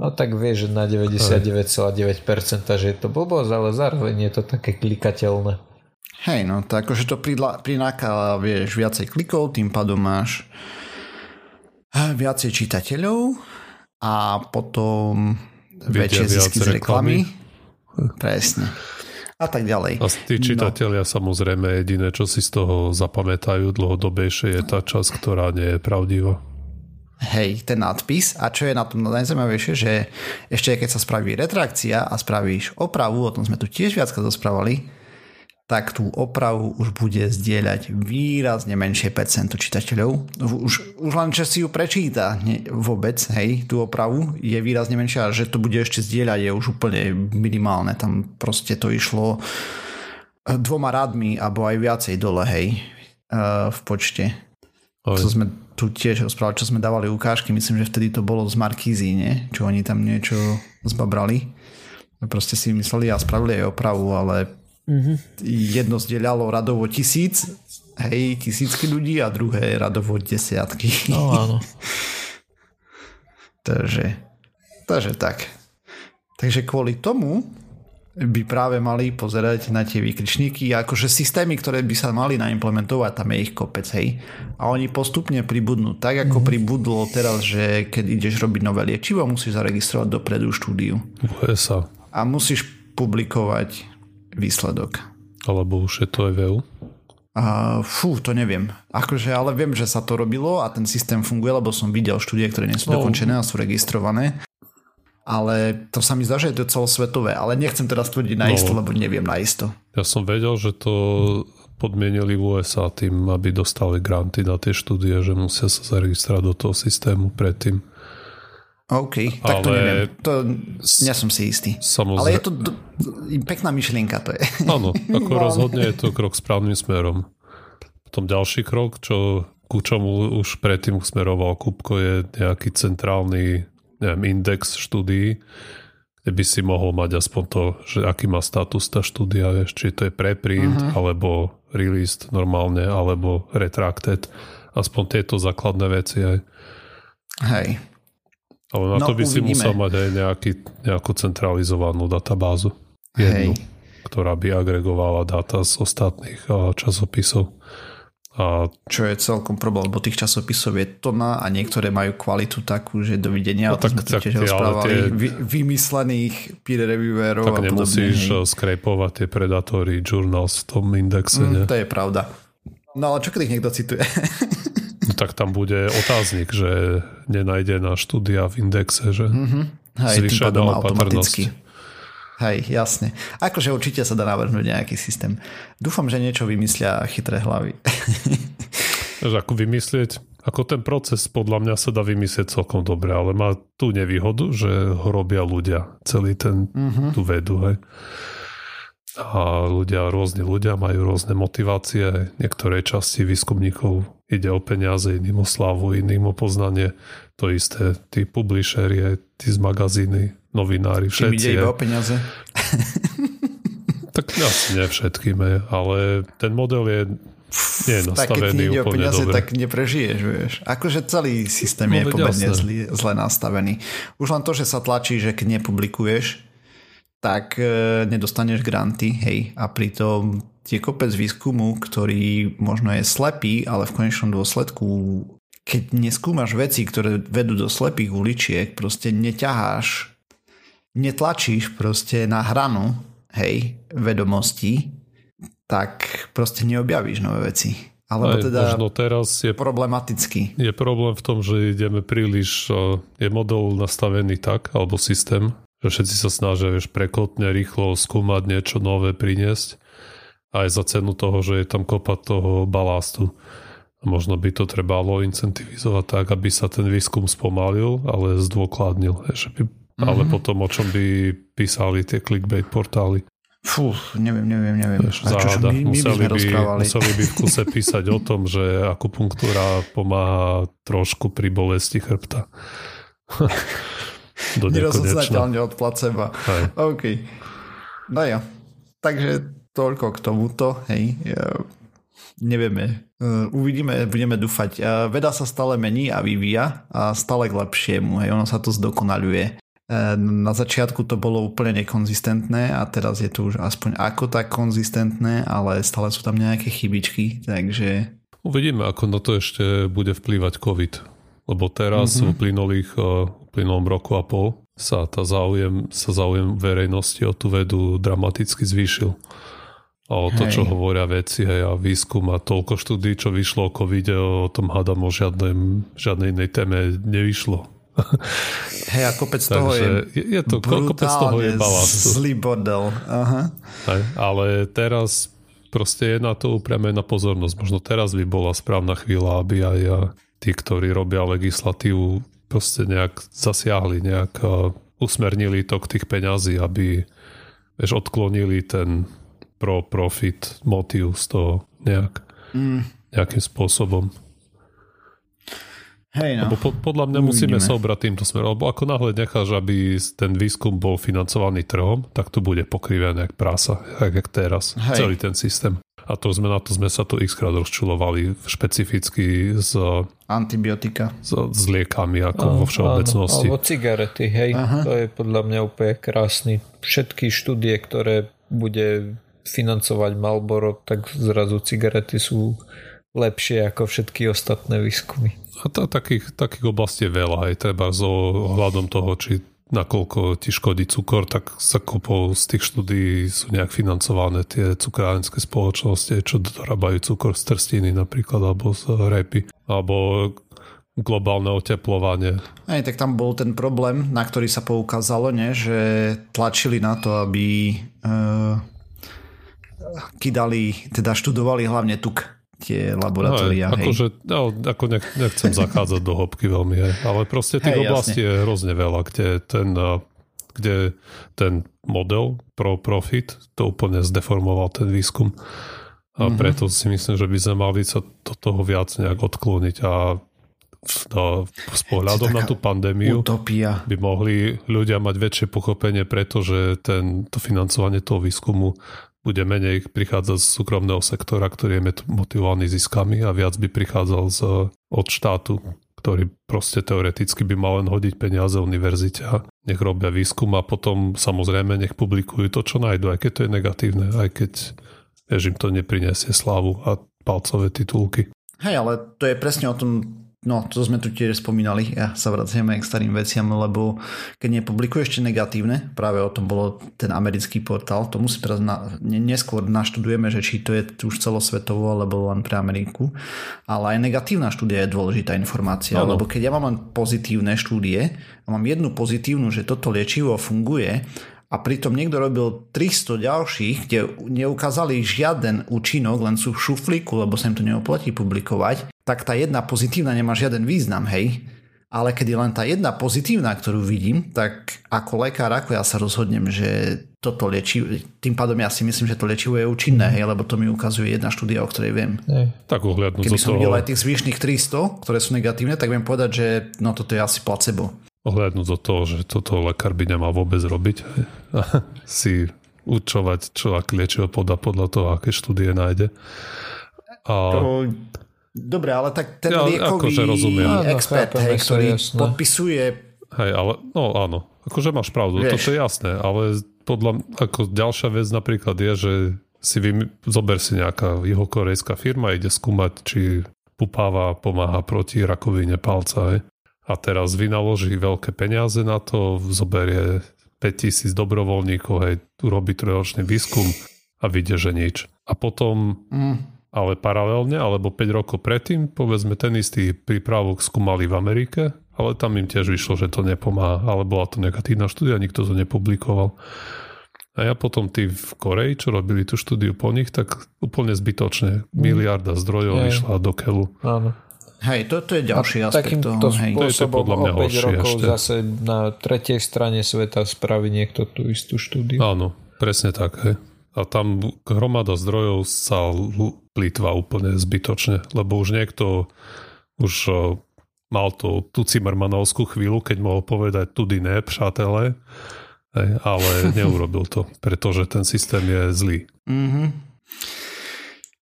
No tak vie, že na 99,9% že je to blbosť, ale zároveň je to také klikateľné. Hej, no tak akože to prináka, vieš, viacej klikov, tým pádom máš viacej čitateľov a potom väčšie zisky z reklamy. Presne a tak ďalej. A tí no. čitatelia no. samozrejme jediné, čo si z toho zapamätajú dlhodobejšie je tá časť, ktorá nie je pravdivá. Hej, ten nadpis. A čo je na tom najzaujímavejšie, že ešte keď sa spraví retrakcia a spravíš opravu, o tom sme tu tiež viackrát rozprávali, tak tú opravu už bude zdieľať výrazne menšie percento čitateľov. Už, už len, že si ju prečíta ne, vôbec, hej, tú opravu je výrazne menšia že to bude ešte zdieľať je už úplne minimálne. Tam proste to išlo dvoma radmi alebo aj viacej dole, hej, v počte. Oj. Co sme tu tiež rozprávali, čo sme dávali ukážky, myslím, že vtedy to bolo z Markízy, nie? Čo oni tam niečo zbabrali. Proste si mysleli a spravili aj opravu, ale Mm-hmm. Jedno zdieľalo radovo tisíc, hej, tisícky ľudí a druhé radovo desiatky. No áno. takže, takže tak. Takže kvôli tomu by práve mali pozerať na tie výkričníky a akože systémy, ktoré by sa mali naimplementovať, tam je ich kopec, hej. A oni postupne pribudnú. Tak ako mm-hmm. pribudlo teraz, že keď ideš robiť nové liečivo, musíš zaregistrovať dopredu štúdiu. USA. A musíš publikovať výsledok. Alebo už je to aj VU? Uh, fú, to neviem. Akože, ale viem, že sa to robilo a ten systém funguje, lebo som videl štúdie, ktoré nie sú no. dokončené a sú registrované. Ale to sa mi zdá, že je to celosvetové. Ale nechcem teraz tvrdiť na no. lebo neviem na isto. Ja som vedel, že to podmienili v USA tým, aby dostali granty na tie štúdie, že musia sa zaregistrovať do toho systému predtým. OK, tak to Ale- neviem. To, nie som si istý. Samozrejme. Ale je to d- d- pekná myšlienka, to je. Áno, ako No. rozhodne je to krok správnym smerom. Potom ďalší krok, čo, ku čomu už predtým smeroval Kupko, je nejaký centrálny neviem, index štúdií, kde by si mohol mať aspoň to, že aký má status tá štúdia, vieš, či to je preprint, uh-huh. alebo released normálne, alebo retracted. Aspoň tieto základné veci aj. Hej. Ale na No, to by si uvidíme. musel mať aj nejaký, nejakú centralizovanú databázu. Jednu, Hej. ktorá by agregovala dáta z ostatných časopisov. A Čo je celkom problém, lebo tých časopisov je tona a niektoré majú kvalitu takú, že dovidenia, No tak- sme tak tiež tie- rozprávali, tie- vy, vymyslených peer reviewerov tak a nemusíš podobne. skrepovať tie predatory journals v tom indexe. Mm, Mm, to je pravda. No ale čo keď ich niekto cituje? tak tam bude otáznik, že nenájdená štúdia v indexe, že Mhm. Hej, zvýšená opatrnosť. Hej, jasne. Akože určite sa dá navrhnúť nejaký systém. Dúfam, že niečo vymyslia chytré hlavy. Ako vymyslieť, ako ten proces podľa mňa sa dá vymyslieť celkom dobre, ale má tú nevýhodu, že ho robia ľudia, celý ten, Mhm. tú vedu, hej. A ľudia, rôzni ľudia majú rôzne motivácie, niektoré časti výskumníkov ide o peniaze, iným o slavu, iným o poznanie, to isté, tí publishery, aj tí z magazíny, novinári, všetci. ide iba o peniaze. Tak asi ne všetkým, ale ten model je nie je tak keď nastavený ide o úplne peniaze, dobre. tak neprežiješ, vieš. Akože celý systém No, je pomerne zle, zle nastavený. Už len to, že sa tlačí, že keď nepublikuješ, tak e, nedostaneš granty, hej. A pritom je kopec výskumu, ktorý možno je slepý, ale v konečnom dôsledku keď neskúmaš veci, ktoré vedú do slepých uličiek, proste neťaháš, netlačíš proste na hranu, hej, vedomostí, tak proste neobjavíš nové veci. Alebo Aj, teda Možno teraz je, problematicky. je problém v tom, že ideme príliš, eh, je model nastavený tak, alebo systém, že všetci sa snažia vieš, prekotne, rýchlo skúmať niečo nové, priniesť aj za cenu toho, že je tam kopa toho balástu. Možno by to trebalo incentivizovať tak, aby sa ten výskum spomalil, ale zdôkladnil. Že by, mm-hmm. Ale potom o čom by písali tie clickbait portály. Fú, neviem, neviem, neviem. Vieš, záhada. my, my by museli, by, rozprávali? museli by v kuse písať o tom, že akupunktúra pomáha trošku pri bolesti chrbta. Nerozoznateľne od placeba. Hej. OK. No jo. Takže toľko k tomuto. Hej. Nevieme. Uh, uvidíme, budeme dúfať. Uh, veda sa stále mení a vyvíja a stále k lepšiemu. Hej. Ono sa to zdokonaľuje. Uh, na začiatku to bolo úplne nekonzistentné a teraz je to už aspoň ako tak konzistentné, ale stále sú tam nejaké chybičky, takže Uvidíme, ako na to ešte bude vplývať COVID. Lebo teraz mm-hmm. v uplynulých, eh, uplynulom roku a pol sa, tá záujem, sa záujem verejnosti o tú vedu dramaticky zvýšil. A o to, Hej. čo hovoria veci hej, a výskum a toľko štúdí, čo vyšlo o covide, o tom hádam o žiadnej, žiadnej inej téme nevyšlo. hej, a kopec toho je Takže je, to, kopec toho je balastu. zlý bordel. Aha. Hej, ale teraz proste je na to upriamená pozornosť. Možno teraz by bola správna chvíľa, aby aj tí, ktorí robia legislatívu, proste nejak zasiahli, nejak a, usmernili tok tých peňazí, aby vieš, odklonili ten pro-profit motív z toho nejak, Mm, nejakým spôsobom. hej no. Lebo po, podľa mňa musíme sa obrať týmto smerom. Lebo ako náhle necháš, aby ten výskum bol financovaný trhom, tak to bude pokrivené jak prasa, jak, jak teraz. Hej. Celý ten systém. A to sme na to sme sa tu xkrát rozčulovali špecificky s, Antibiotika. s, s liekami ako vo všeobecnosti. Áno, alebo cigarety, hej. Aha. To je podľa mňa úplne krásny. Všetky štúdie, ktoré bude financovať Marlboro, tak zrazu cigarety sú lepšie ako všetky ostatné výskumy. A tá, takých, takých oblastí je veľa, aj treba so ohľadom toho, či nakoľko ti škodí cukor, tak sa kopou z tých štúdí sú nejak financované tie cukrárenské spoločnosti, čo dorábajú cukor z trstiny napríklad, alebo z repy, alebo globálne oteplovanie. Aj, tak tam bol ten problém, na ktorý sa poukázalo, ne, že tlačili na to, aby uh, kydali, teda študovali hlavne tuk. Tie laboratória. No, akože, no, ako nech, nechcem zachádzať do hĺbky veľmi, hej. ale proste tých hej, oblastí jasne. je hrozne veľa, kde ten, kde ten model pro profit to úplne zdeformoval ten výskum. A mm-hmm. preto si myslím, že by sme mali sa do toho viac nejak odkloniť a no, s pohľadom na tú pandémiu utopia. by mohli ľudia mať väčšie pochopenie, pretože ten, to financovanie toho výskumu bude menej prichádzať z súkromného sektora, ktorý je motivovaný ziskami a viac by prichádzal z, od štátu, ktorý proste teoreticky by mal len hodiť peniaze univerzite a nech robia výskum a potom samozrejme nech publikujú to, čo nájdu, aj keď to je negatívne, aj keď vieš, im to neprinesie slávu a palcové titulky. Hej, ale to je presne o tom, No, to sme tu tiež spomínali, ja sa vraciame k starým veciam, lebo keď nepublikuješ ešte negatívne, práve o tom bolo ten americký portál, to musí teraz na, neskôr naštudujeme, že či to je už celosvetovo, alebo len pre Ameriku, ale aj negatívna štúdia je dôležitá informácia, no, no. lebo keď ja mám len pozitívne štúdie a mám jednu pozitívnu, že toto liečivo funguje a pritom niekto robil 300 ďalších, kde neukázali žiaden účinok, len sú v šuflíku, lebo sa im to neoplatí publikovať, tak tá jedna pozitívna nemá žiaden význam, hej. Ale keď je len tá jedna pozitívna, ktorú vidím, tak ako lekár, ako ja sa rozhodnem, že toto liečivo, tým pádom ja si myslím, že to liečivo je účinné, hej, lebo to mi ukazuje jedna štúdia, o ktorej viem. Hej. Tak ohľadnúť Keby som toho... videl aj tých zvyšných 300, ktoré sú negatívne, tak viem povedať, že no toto je asi placebo. Ohľadnúť do toho, že toto lekár by nemal vôbec robiť, si určovať, čo ak liečivo podá podľa toho, aké štúdie nájde. A... To Dobre, ale tak ten ja, liekový akože rozumiem. expert, hej, ktorý jasné. podpisuje... Hej, ale no áno, akože máš pravdu, Vieš. toto je jasné, ale podľa, ako ďalšia vec napríklad je, že si vy, zober si nejaká juhokorejská firma, ide skúmať, či pupáva pomáha proti rakovine palca, hej. A teraz vynaloží veľké peniaze na to, zoberie 5000 dobrovoľníkov, hej, urobí trojročný výskum a vidie, že nič. A potom mm ale paralelne, alebo 5 rokov predtým, povedzme ten istý prípravok skúmali v Amerike, ale tam im tiež vyšlo, že to nepomáha, ale bola to negatívna štúdia, nikto to nepublikoval. A ja potom tí v Koreji, čo robili tú štúdiu po nich, tak úplne zbytočne. Mm. Miliarda zdrojov je. vyšla do keľu. Áno. Hej, to, to je ďalší a aspekt takýmto toho. Hej. spôsobom to je to o 5 rokov ešte. zase na tretej strane sveta spraví niekto tú istú štúdiu. Áno, presne tak. Hej a tam hromada zdrojov sa plýtva úplne zbytočne, lebo už niekto už e, mal to, tú Cimmermanovskú chvíľu, keď mohol povedať tudy ne, přátelé, ale neurobil to, pretože ten systém je zlý. Mm-hmm.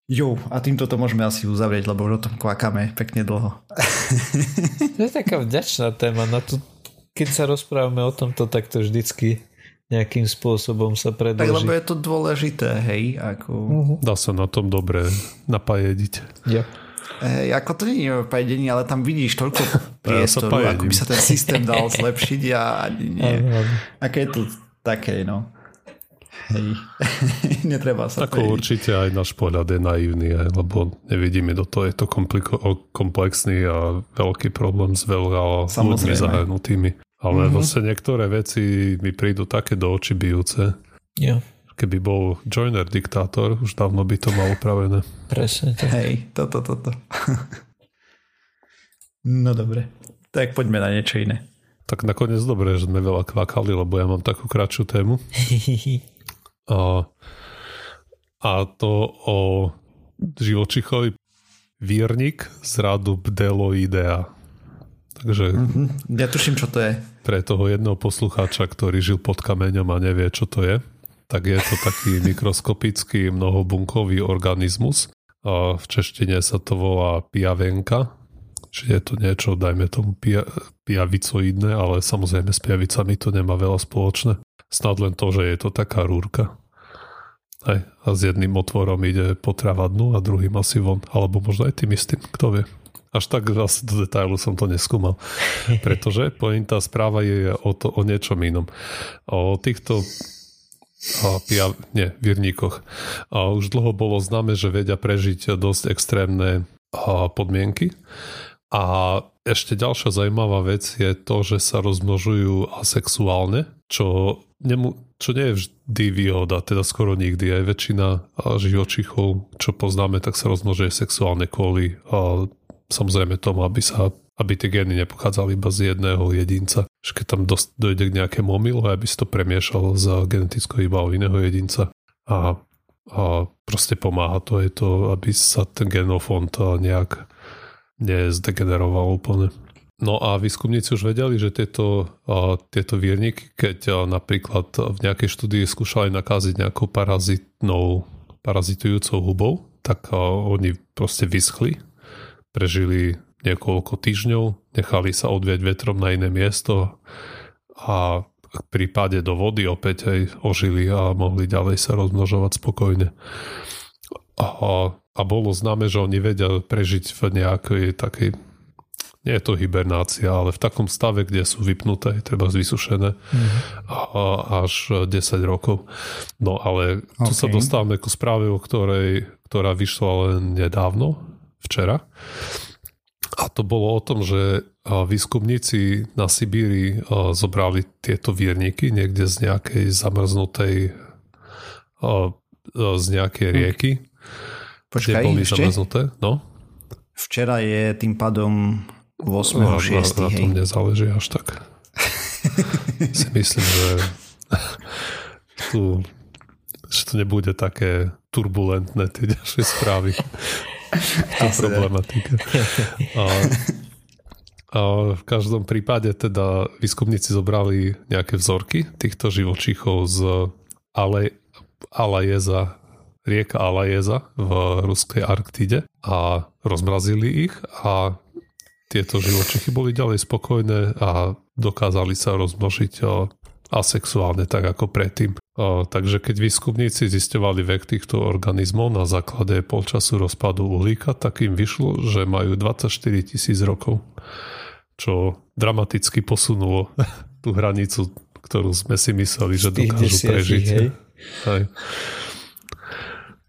Jo, a týmto to môžeme asi uzavrieť, lebo už o tom kvakáme pekne dlho. To je taká vďačná téma. Na to, keď sa rozprávame o tomto, tak to vždycky nejakým spôsobom sa predlží. Tak lebo je to dôležité, hej. Ako... Uh-huh. Dá sa na tom dobre napajediť. Ja. Hej, ako to nie je pajedenie, ale tam vidíš toľko priestoru, ja ako by sa ten systém dal zlepšiť a nie. Aké je to také, no. Hej. Netreba sa Ako určite aj náš pohľad je naivný, lebo nevidíme do toho, je to kompliko- komplexný a veľký problém s veľa ľuďmi zahrnutými. Ale mm-hmm. vlastne niektoré veci mi prídu také do očí bijúce. Ja. Keby bol Joiner diktátor, už dávno by to mal upravené. Presne. Tak. Hej, toto, toto. no dobre. Tak poďme na niečo iné. Tak nakoniec dobre, že sme veľa kvakali, lebo ja mám takú kratšiu tému. a, a to o živočichovi Vírnik z radu Bdeloidea. Takže... Mm-hmm. Ja tuším, čo to je. Pre toho jedného poslucháča, ktorý žil pod kameňom a nevie, čo to je, tak je to taký mikroskopický mnohobunkový organizmus. A v češtine sa to volá piavenka, čiže je to niečo, dajme tomu pia, piavicoidné, ale samozrejme s piavicami to nemá veľa spoločné. Snad len to, že je to taká rúrka. Aj, a s jedným otvorom ide potrava dnu a druhým asi von, alebo možno aj tým istým, kto vie. Až tak asi do detailu som to neskúmal. Pretože pointa správa je o, to, o niečom inom. O týchto a pia, nie, virníkoch. A už dlho bolo známe, že vedia prežiť dosť extrémne podmienky. A ešte ďalšia zaujímavá vec je to, že sa rozmnožujú asexuálne, čo nemu, čo nie je vždy výhoda, teda skoro nikdy. Aj väčšina živočichov, čo poznáme, tak sa rozmnožuje sexuálne kvôli samozrejme tomu, aby sa aby tie gény nepochádzali iba z jedného jedinca. Že keď tam dost, dojde k nejakému omilu, aby si to premiešal za genetickou iba u iného jedinca. A, a proste pomáha to, je to, aby sa ten genofond nejak nezdegeneroval úplne. No a výskumníci už vedeli, že tieto, a, tieto vierníky, keď a, napríklad v nejakej štúdii skúšali nakáziť nejakou parazitnou, parazitujúcou hubou, tak a, oni proste vyschli, prežili niekoľko týždňov, nechali sa odviať vetrom na iné miesto a v prípade do vody opäť aj ožili a mohli ďalej sa rozmnožovať spokojne. A, a bolo známe, že oni vedia prežiť v nejakej takej nie je to hibernácia, ale v takom stave, kde sú vypnuté, treba vysušené mm-hmm. až 10 rokov. No ale tu okay. sa dostávame ku správe, o ktorej, ktorá vyšla len nedávno, včera. A to bolo o tom, že výskumníci na Sibíri zobrali tieto vierníky niekde z nejakej zamrznutej z nejakej hm. rieky. Počkaj, kde boli ešte? zamrznuté. No? Včera je tým pádom 8. No, 6. Na, na tom nezáleží až tak. si myslím, že tu, že to nebude také turbulentné tie ďalšie správy. tá problematika. A, a v každom prípade teda výskumníci zobrali nejaké vzorky týchto živočíchov z Ale, Alajeza, rieka Alajeza v ruskej Arktide a rozmrazili ich a tieto živočichy boli ďalej spokojné a dokázali sa rozmnožiť asexuálne, tak ako predtým. Takže keď výskumníci zistovali vek týchto organizmov na základe polčasu rozpadu uhlíka, tak im vyšlo, že majú 24 tisíc rokov, čo dramaticky posunulo tú hranicu, ktorú sme si mysleli, že dokážu prežiť. Hej. Hej.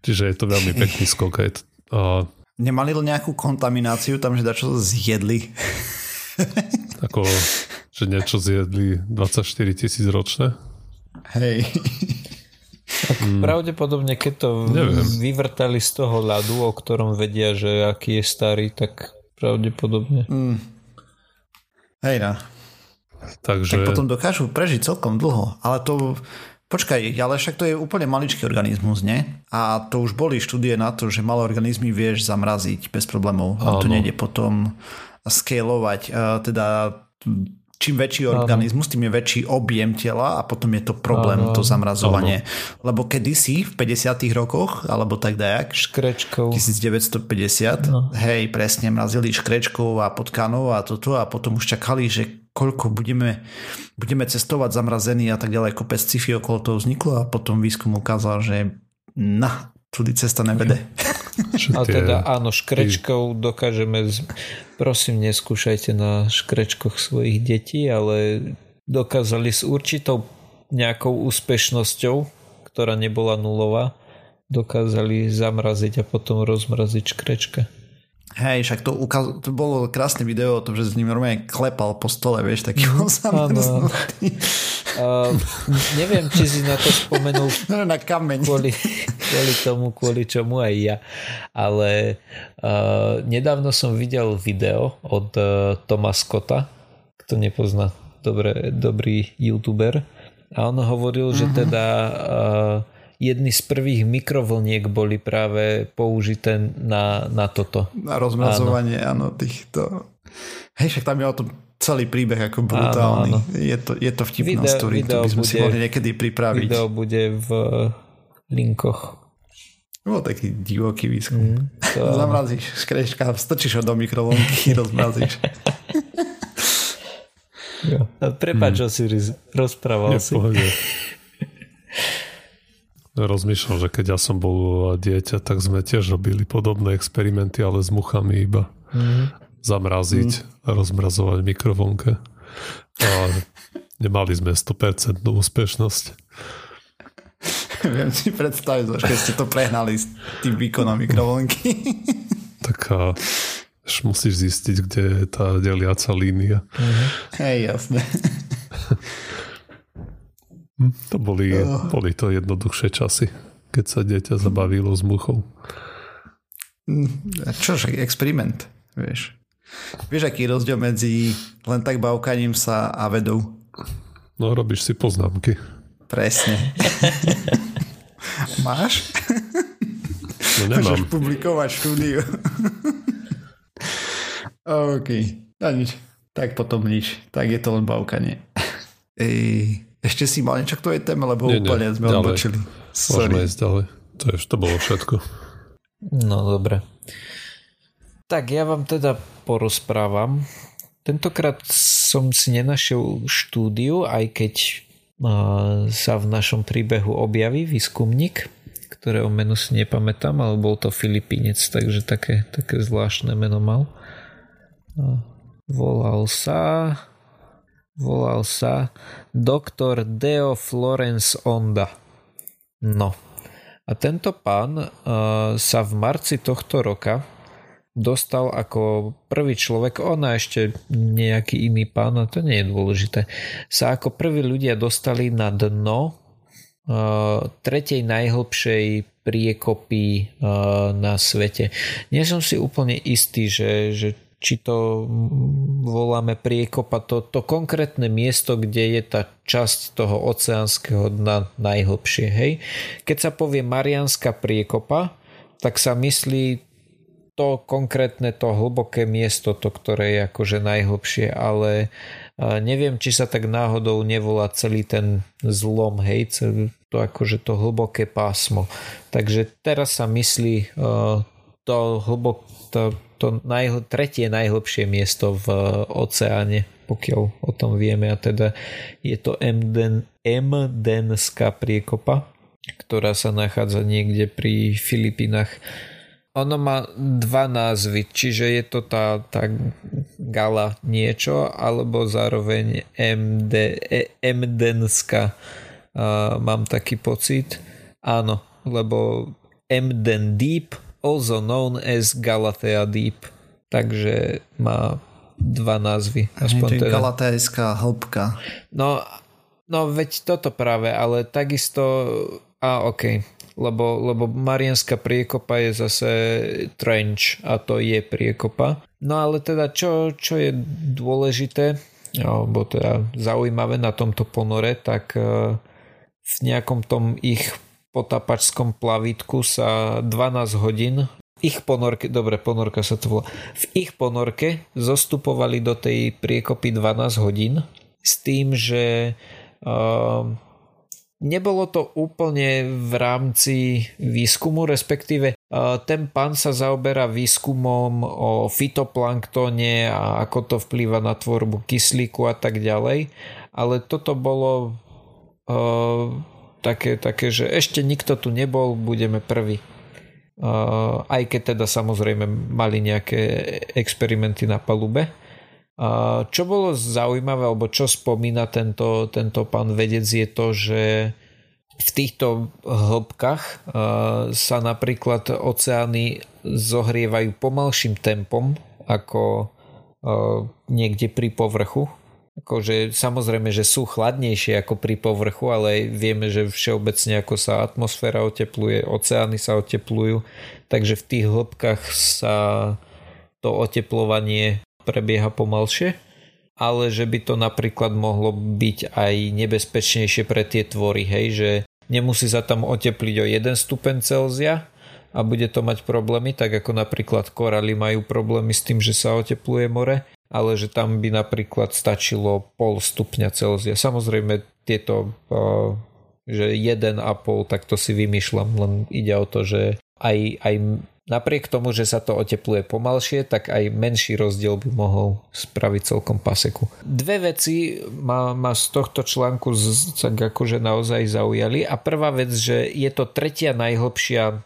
Čiže je to veľmi pekný skok. A Nemali nejakú kontamináciu tam, že dačo zjedli? Ako, že niečo zjedli 24 tisíc ročné? Hej. Tak hmm. pravdepodobne, keď to Neviem. vyvrtali z toho ľadu, o ktorom vedia, že aký je starý, tak pravdepodobne. Mm. Hej no. Takže... Tak potom dokážu prežiť celkom dlho, ale to Počkaj, ale však to je úplne maličký organizmus, nie? A to už boli štúdie na to, že malé organizmy vieš zamraziť bez problémov. A to nejde potom scalovať. Teda čím väčší organizmus, tým je väčší objem tela a potom je to problém, ano. to zamrazovanie. Ano. Lebo kedysi v 50 rokoch, alebo tak dajak, škrečkou. 1950, no. hej, presne, mrazili škrečkou a potkanov a toto a potom už čakali, že koľko budeme, budeme cestovať zamrazení a tak ďalej, kopec sci okolo toho vzniklo a potom výskum ukázal, že na, tudy cesta nevede. A teda áno, škrečkou dokážeme, prosím, neskúšajte na škrečkoch svojich detí, ale dokázali s určitou nejakou úspešnosťou, ktorá nebola nulová, dokázali zamraziť a potom rozmraziť škrečka. Hej, však to, ukaz- to bolo krásne video o tom, že s ním normálne klepal po stole, vieš, taký bol uh, Neviem, či si na to spomenul na kameň. Kvôli, kvôli tomu, kvôli čomu aj ja. Ale uh, nedávno som videl video od uh, Toma Scotta, kto nepozná, dobre, dobrý youtuber. A on hovoril, uh-huh. že mhm. teda uh, jedny z prvých mikrovlniek boli práve použité na, na toto. Na rozmrazovanie, áno, áno týchto... Hej, však tam je o tom celý príbeh ako brutálny. Áno, áno. Je, to, je to vtipná video, story, video to by sme bude, si mohli niekedy pripraviť. Video bude v linkoch. Bol taký divoký výskum. Mm, to... Zamrazíš škrečka, strčíš ho do mikrovlnky, rozmrazíš. Prepač, mm. si rozprával si. Rozmýšľam, že keď ja som bol dieťa, tak sme tiež robili podobné experimenty, ale s muchami iba. Mm. Zamraziť mm. a rozmrazovať mikrovlnke. A nemali sme 100% úspešnosť. Viem si predstaviť, keď ste to prehnali s tým výkonom mikrovlnky. tak a musíš zistiť, kde je tá deliaca línia. Mm. Hej, jasne. to boli, oh. boli to jednoduchšie časy, keď sa dieťa zabavilo s muchou. Čože, experiment, vieš. Vieš, aký je rozdiel medzi len tak bavkaním sa a vedou? No, robíš si poznámky. Presne. Máš? No nemám. Môžeš publikovať štúdiu. OK. No nič. Tak potom nič. Tak je to len bavkanie. Ej, ešte si mal niečo k tvojej téme, lebo nie, úplne nie, sme odbočili. Môžeme ísť ďalej. To, je, to bolo všetko. No dobre. Tak ja vám teda porozprávam. Tentokrát som si nenašiel štúdiu, aj keď sa v našom príbehu objaví výskumník, ktorého meno si nepamätám, ale bol to Filipínec, takže také, také zvláštne meno mal. Volal sa volal sa doktor Deo Florence Onda. No. A tento pán uh, sa v marci tohto roka dostal ako prvý človek, ona ešte nejaký iný pán, a to nie je dôležité, sa ako prví ľudia dostali na dno uh, tretej najhlbšej priekopy uh, na svete. Nie som si úplne istý, že, že či to voláme priekopa, to, to konkrétne miesto, kde je tá časť toho oceánskeho dna najhlbšie. Hej? Keď sa povie Marianská priekopa, tak sa myslí to konkrétne, to hlboké miesto, to, ktoré je akože najhlbšie, ale neviem, či sa tak náhodou nevolá celý ten zlom, hej, to akože to hlboké pásmo. Takže teraz sa myslí to, hlbok, to, to najhl- tretie najhlbšie miesto v oceáne, pokiaľ o tom vieme, a teda je to Emden, Emdenská priekopa, ktorá sa nachádza niekde pri Filipinách ono má dva názvy, čiže je to tá, tá gala niečo, alebo zároveň MD, e, Emdenska. Uh, mám taký pocit. Áno, lebo Emden Deep, also known as Galatea Deep. Takže má dva názvy. Aspoň to je teda. Galateajská hĺbka. No, no veď toto práve, ale takisto... A okej, okay lebo, lebo Marianská priekopa je zase trench a to je priekopa. No ale teda čo, čo je dôležité, alebo teda zaujímavé na tomto ponore, tak e, v nejakom tom ich potapačskom plavítku sa 12 hodín ich ponorke, dobre, ponorka sa to volá, v ich ponorke zostupovali do tej priekopy 12 hodín s tým, že uh, Nebolo to úplne v rámci výskumu, respektíve ten pán sa zaoberá výskumom o fitoplanktone a ako to vplýva na tvorbu kyslíku a tak ďalej, ale toto bolo uh, také, také, že ešte nikto tu nebol, budeme prví. Uh, aj keď teda samozrejme mali nejaké experimenty na palube. Čo bolo zaujímavé, alebo čo spomína tento, tento pán vedec je to, že v týchto hĺbkach sa napríklad oceány zohrievajú pomalším tempom ako niekde pri povrchu. Akože, samozrejme, že sú chladnejšie ako pri povrchu, ale vieme, že všeobecne ako sa atmosféra otepluje, oceány sa oteplujú, takže v tých hĺbkach sa to oteplovanie prebieha pomalšie, ale že by to napríklad mohlo byť aj nebezpečnejšie pre tie tvory, hej, že nemusí sa tam otepliť o 1 stupen Celzia a bude to mať problémy, tak ako napríklad koraly majú problémy s tým, že sa otepluje more, ale že tam by napríklad stačilo pol stupňa Celzia. Samozrejme tieto, že 1,5, tak to si vymýšľam, len ide o to, že aj, aj Napriek tomu, že sa to otepluje pomalšie, tak aj menší rozdiel by mohol spraviť celkom paseku. Dve veci ma, ma z tohto článku z, tak akože naozaj zaujali a prvá vec, že je to tretia najhlbšia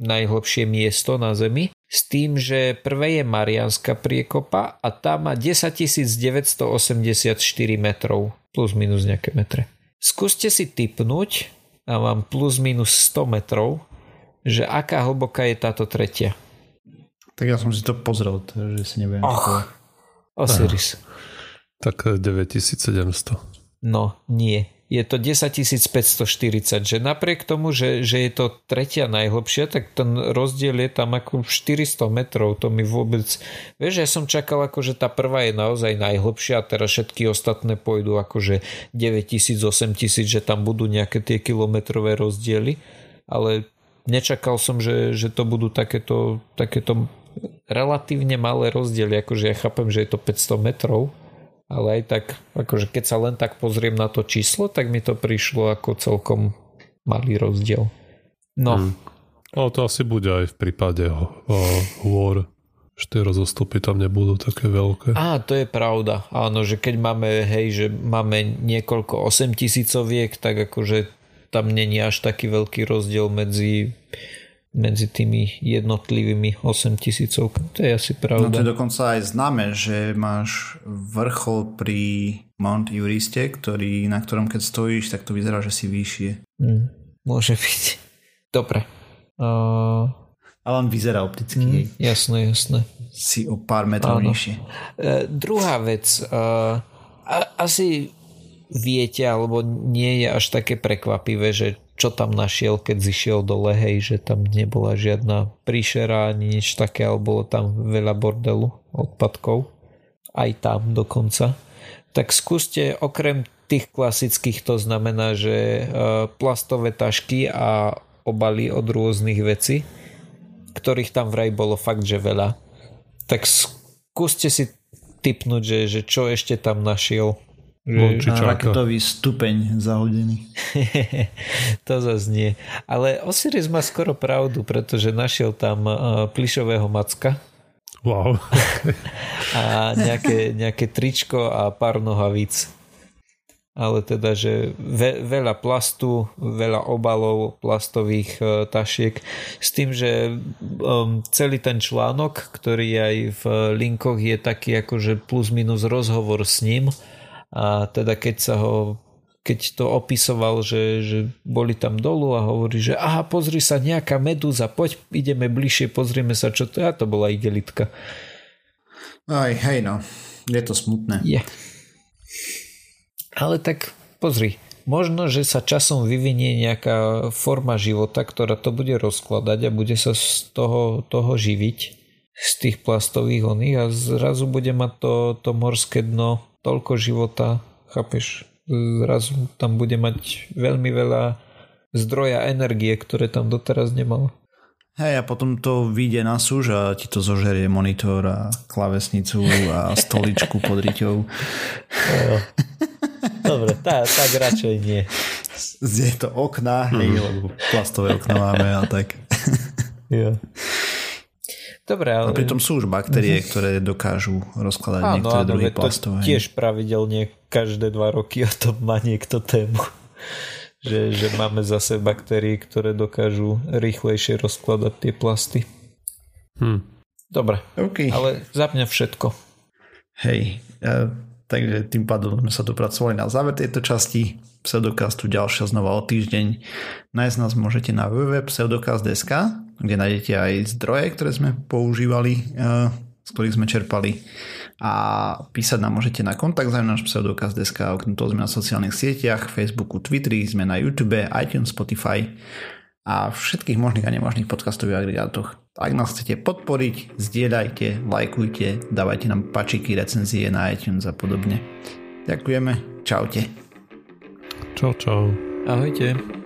najhlbšie miesto na Zemi s tým, že prvé je Marianská priekopa a tá má 10 984 metrov plus minus nejaké metre. Skúste si typnúť a mám plus minus 100 metrov že aká hlboká je táto tretia. Tak ja som si to pozrel, že si neviem. Oh, Osiris. Tak 9700. No, nie. je to 10 540, že napriek tomu, že, že je to tretia najhlbšia, tak ten rozdiel je tam ako 400 metrov, to mi vôbec, vieš, ja som čakal ako, že tá prvá je naozaj najhlbšia a teraz všetky ostatné pôjdu akože 9000, 8000, že tam budú nejaké tie kilometrové rozdiely, ale nečakal som, že, že to budú takéto, takéto relatívne malé rozdiely, akože ja chápem, že je to 500 metrov, ale aj tak, akože keď sa len tak pozriem na to číslo, tak mi to prišlo ako celkom malý rozdiel. No. Hmm. Ale to asi bude aj v prípade hôr. Štyri rozostupy tam nebudú také veľké. Á, to je pravda. Áno, že keď máme, hej, že máme niekoľko 8 tisícoviek, tak akože tam není až taký veľký rozdiel medzi medzi tými jednotlivými 8 tisícov. To je asi pravda. No to je dokonca aj známe, že máš vrchol pri Mount Euriste, ktorý, na ktorom keď stojíš, tak to vyzerá, že si vyššie. Mm, môže byť. Dobre. Uh... Ale on vyzerá opticky. Mm, jasné, jasné. Si o pár metrov Áno. nižšie. Uh, druhá vec. Uh, a, asi viete, alebo nie je až také prekvapivé, že čo tam našiel, keď zišiel do Lehej, že tam nebola žiadna príšera ani nič také, ale bolo tam veľa bordelu, odpadkov. Aj tam dokonca. Tak skúste okrem tých klasických, to znamená, že e, plastové tašky a obaly od rôznych vecí, ktorých tam vraj bolo fakt, že veľa. Tak skúste si typnúť, že, že čo ešte tam našiel raketový stupeň zahodený. to zase nie. Ale Osiris má skoro pravdu, pretože našiel tam uh, plišového macka. Wow. a nejaké, nejaké tričko a pár nohavíc. Ale teda, že ve, veľa plastu, veľa obalov plastových uh, tašiek s tým, že um, celý ten článok, ktorý aj v linkoch je taký akože plus minus rozhovor s ním, a teda keď sa ho keď to opisoval, že, že boli tam dolu a hovorí, že aha, pozri sa, nejaká medúza, poď, ideme bližšie, pozrieme sa, čo to je. A to bola igelitka. Aj, hej no, je to smutné. Je. Ale tak pozri, možno, že sa časom vyvinie nejaká forma života, ktorá to bude rozkladať a bude sa z toho, toho živiť z tých plastových oných a zrazu bude mať to, to morské dno toľko života, chápeš, zrazu tam bude mať veľmi veľa zdroja energie, ktoré tam doteraz nemal. Hej, a potom to vyjde na súž a ti to zožerie monitor a klavesnicu a stoličku pod riťou. Dobre, tá, tak radšej nie. Je to okna, hej, lebo plastové okna máme a tak. Jo. Dobre, ale... A pritom sú už baktérie, uh-huh. ktoré dokážu rozkladať áno, niektoré áno, druhy plastov. tiež pravidelne každé dva roky o tom má niekto tému. že, že máme zase baktérie, ktoré dokážu rýchlejšie rozkladať tie plasty. Hm. Dobre, okay. ale za mňa všetko. Hej, uh, takže tým pádom sme sa dopracovali na záver tejto časti Pseudocastu ďalšia znova o týždeň. Nájsť nás môžete na www.pseudocast.sk kde nájdete aj zdroje, ktoré sme používali, eh, z ktorých sme čerpali a písať nám môžete na kontakt za náš pseudokaz.sk, okrem toho sme na sociálnych sieťach, Facebooku, Twitteri, sme na YouTube, iTunes, Spotify a všetkých možných a nemožných podcastových agregátoch. Ak nás chcete podporiť, zdieľajte, lajkujte, dávajte nám pačiky, recenzie na iTunes a podobne. Ďakujeme, čaute. Čau, čau. Ahojte.